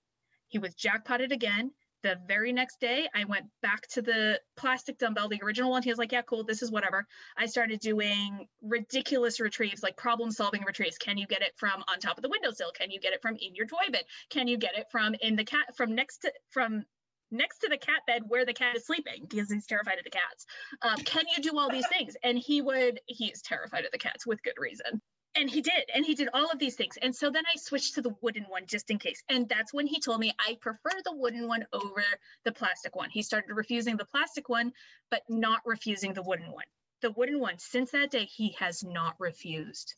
He was jackpotted again the very next day, I went back to the plastic dumbbell, the original one. He was like, Yeah, cool, this is whatever. I started doing ridiculous retrieves, like problem solving retrieves. Can you get it from on top of the windowsill? Can you get it from in your toy bed? Can you get it from in the cat, from next to, from next to the cat bed where the cat is sleeping because he's terrified of the cats. Um, can you do all these things? And he would, he's terrified of the cats with good reason and he did and he did all of these things and so then i switched to the wooden one just in case and that's when he told me i prefer the wooden one over the plastic one he started refusing the plastic one but not refusing the wooden one the wooden one. Since that day, he has not refused.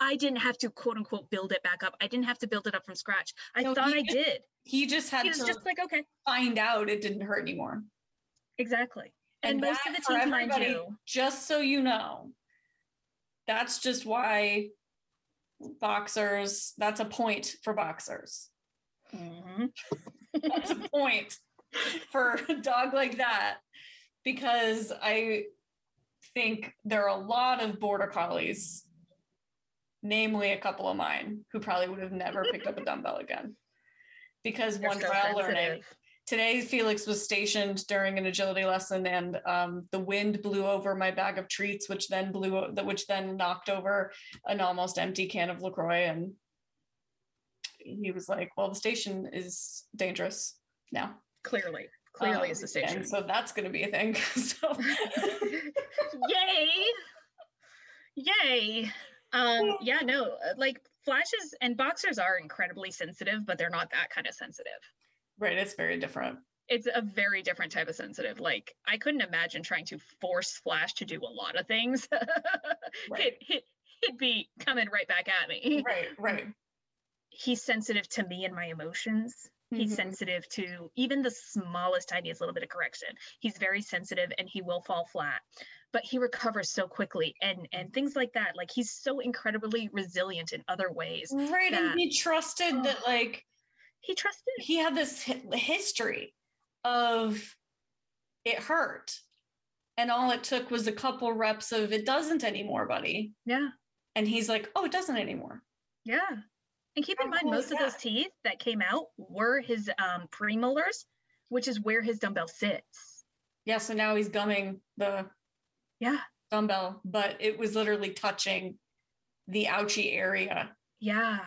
I didn't have to quote unquote build it back up. I didn't have to build it up from scratch. I no, thought I did. He just had he was to just like okay, find out it didn't hurt anymore. Exactly. And, and most of the teams, mind you, just so you know, that's just why boxers. That's a point for boxers. Mm-hmm. that's a point for a dog like that because I think there are a lot of border collies, namely a couple of mine, who probably would have never picked up a dumbbell again. Because They're one trial learning. Today, Felix was stationed during an agility lesson, and um, the wind blew over my bag of treats, which then blew, which then knocked over an almost empty can of Lacroix. And he was like, "Well, the station is dangerous now." Clearly, clearly um, is the station. so that's going to be a thing. so, yay, yay. Um, yeah, no, like flashes and boxers are incredibly sensitive, but they're not that kind of sensitive. Right, it's very different. It's a very different type of sensitive. Like I couldn't imagine trying to force Flash to do a lot of things. right. Hit, hit, hit be coming right back at me. Right, right. He's sensitive to me and my emotions. He's mm-hmm. sensitive to even the smallest, tiniest little bit of correction. He's very sensitive and he will fall flat, but he recovers so quickly and and things like that. Like he's so incredibly resilient in other ways. Right, that, and he trusted oh, that like he trusted. He had this history of it hurt, and all it took was a couple reps of it doesn't anymore, buddy. Yeah. And he's like, oh, it doesn't anymore. Yeah. And keep in mind, cool most of those teeth that came out were his um, premolars, which is where his dumbbell sits. Yeah, so now he's gumming the yeah dumbbell, but it was literally touching the ouchy area. Yeah.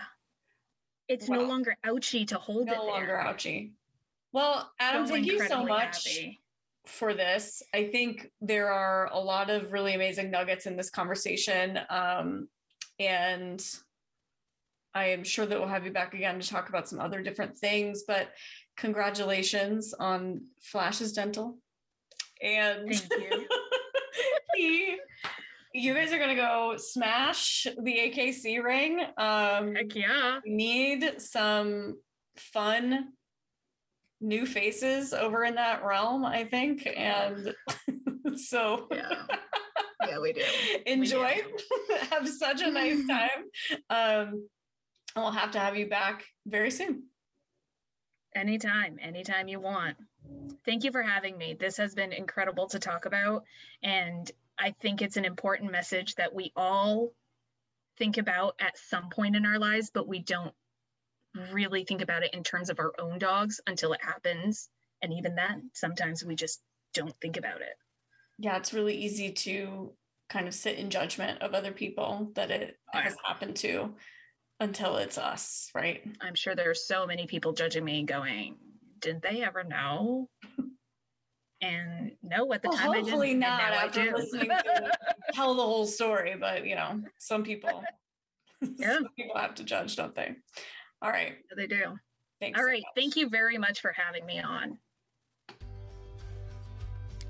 It's wow. no longer ouchy to hold no it. No longer ouchy. Well, Adam, so thank you so much happy. for this. I think there are a lot of really amazing nuggets in this conversation. Um, and I am sure that we'll have you back again to talk about some other different things, but congratulations on Flash's Dental. And thank you. you guys are gonna go smash the AKC ring. Um, Heck yeah! Need some fun new faces over in that realm, I think, and so yeah. Yeah, we do. Enjoy. We do. have such a nice time. Um, and we'll have to have you back very soon. Anytime, anytime you want. Thank you for having me. This has been incredible to talk about. And I think it's an important message that we all think about at some point in our lives, but we don't really think about it in terms of our own dogs until it happens. And even then, sometimes we just don't think about it. Yeah, it's really easy to kind of sit in judgment of other people that it has happened to until it's us, right? I'm sure there's so many people judging me going, did they ever know? And no, at the well, time hopefully not after listening to tell the whole story, but you know, some people, yeah. some people have to judge, don't they? All right, they do. Thanks. All right, so thank you very much for having me on.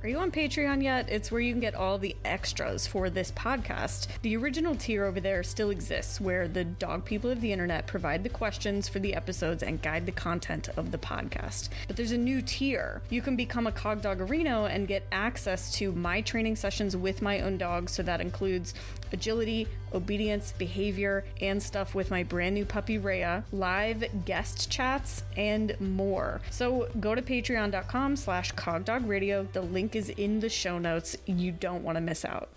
Are you on Patreon yet? It's where you can get all the extras for this podcast. The original tier over there still exists, where the dog people of the internet provide the questions for the episodes and guide the content of the podcast. But there's a new tier. You can become a Cog and get access to my training sessions with my own dogs. So that includes agility, obedience, behavior, and stuff with my brand new puppy Rhea, live guest chats, and more. So go to patreon.com slash cogdogradio. The link is in the show notes. You don't want to miss out.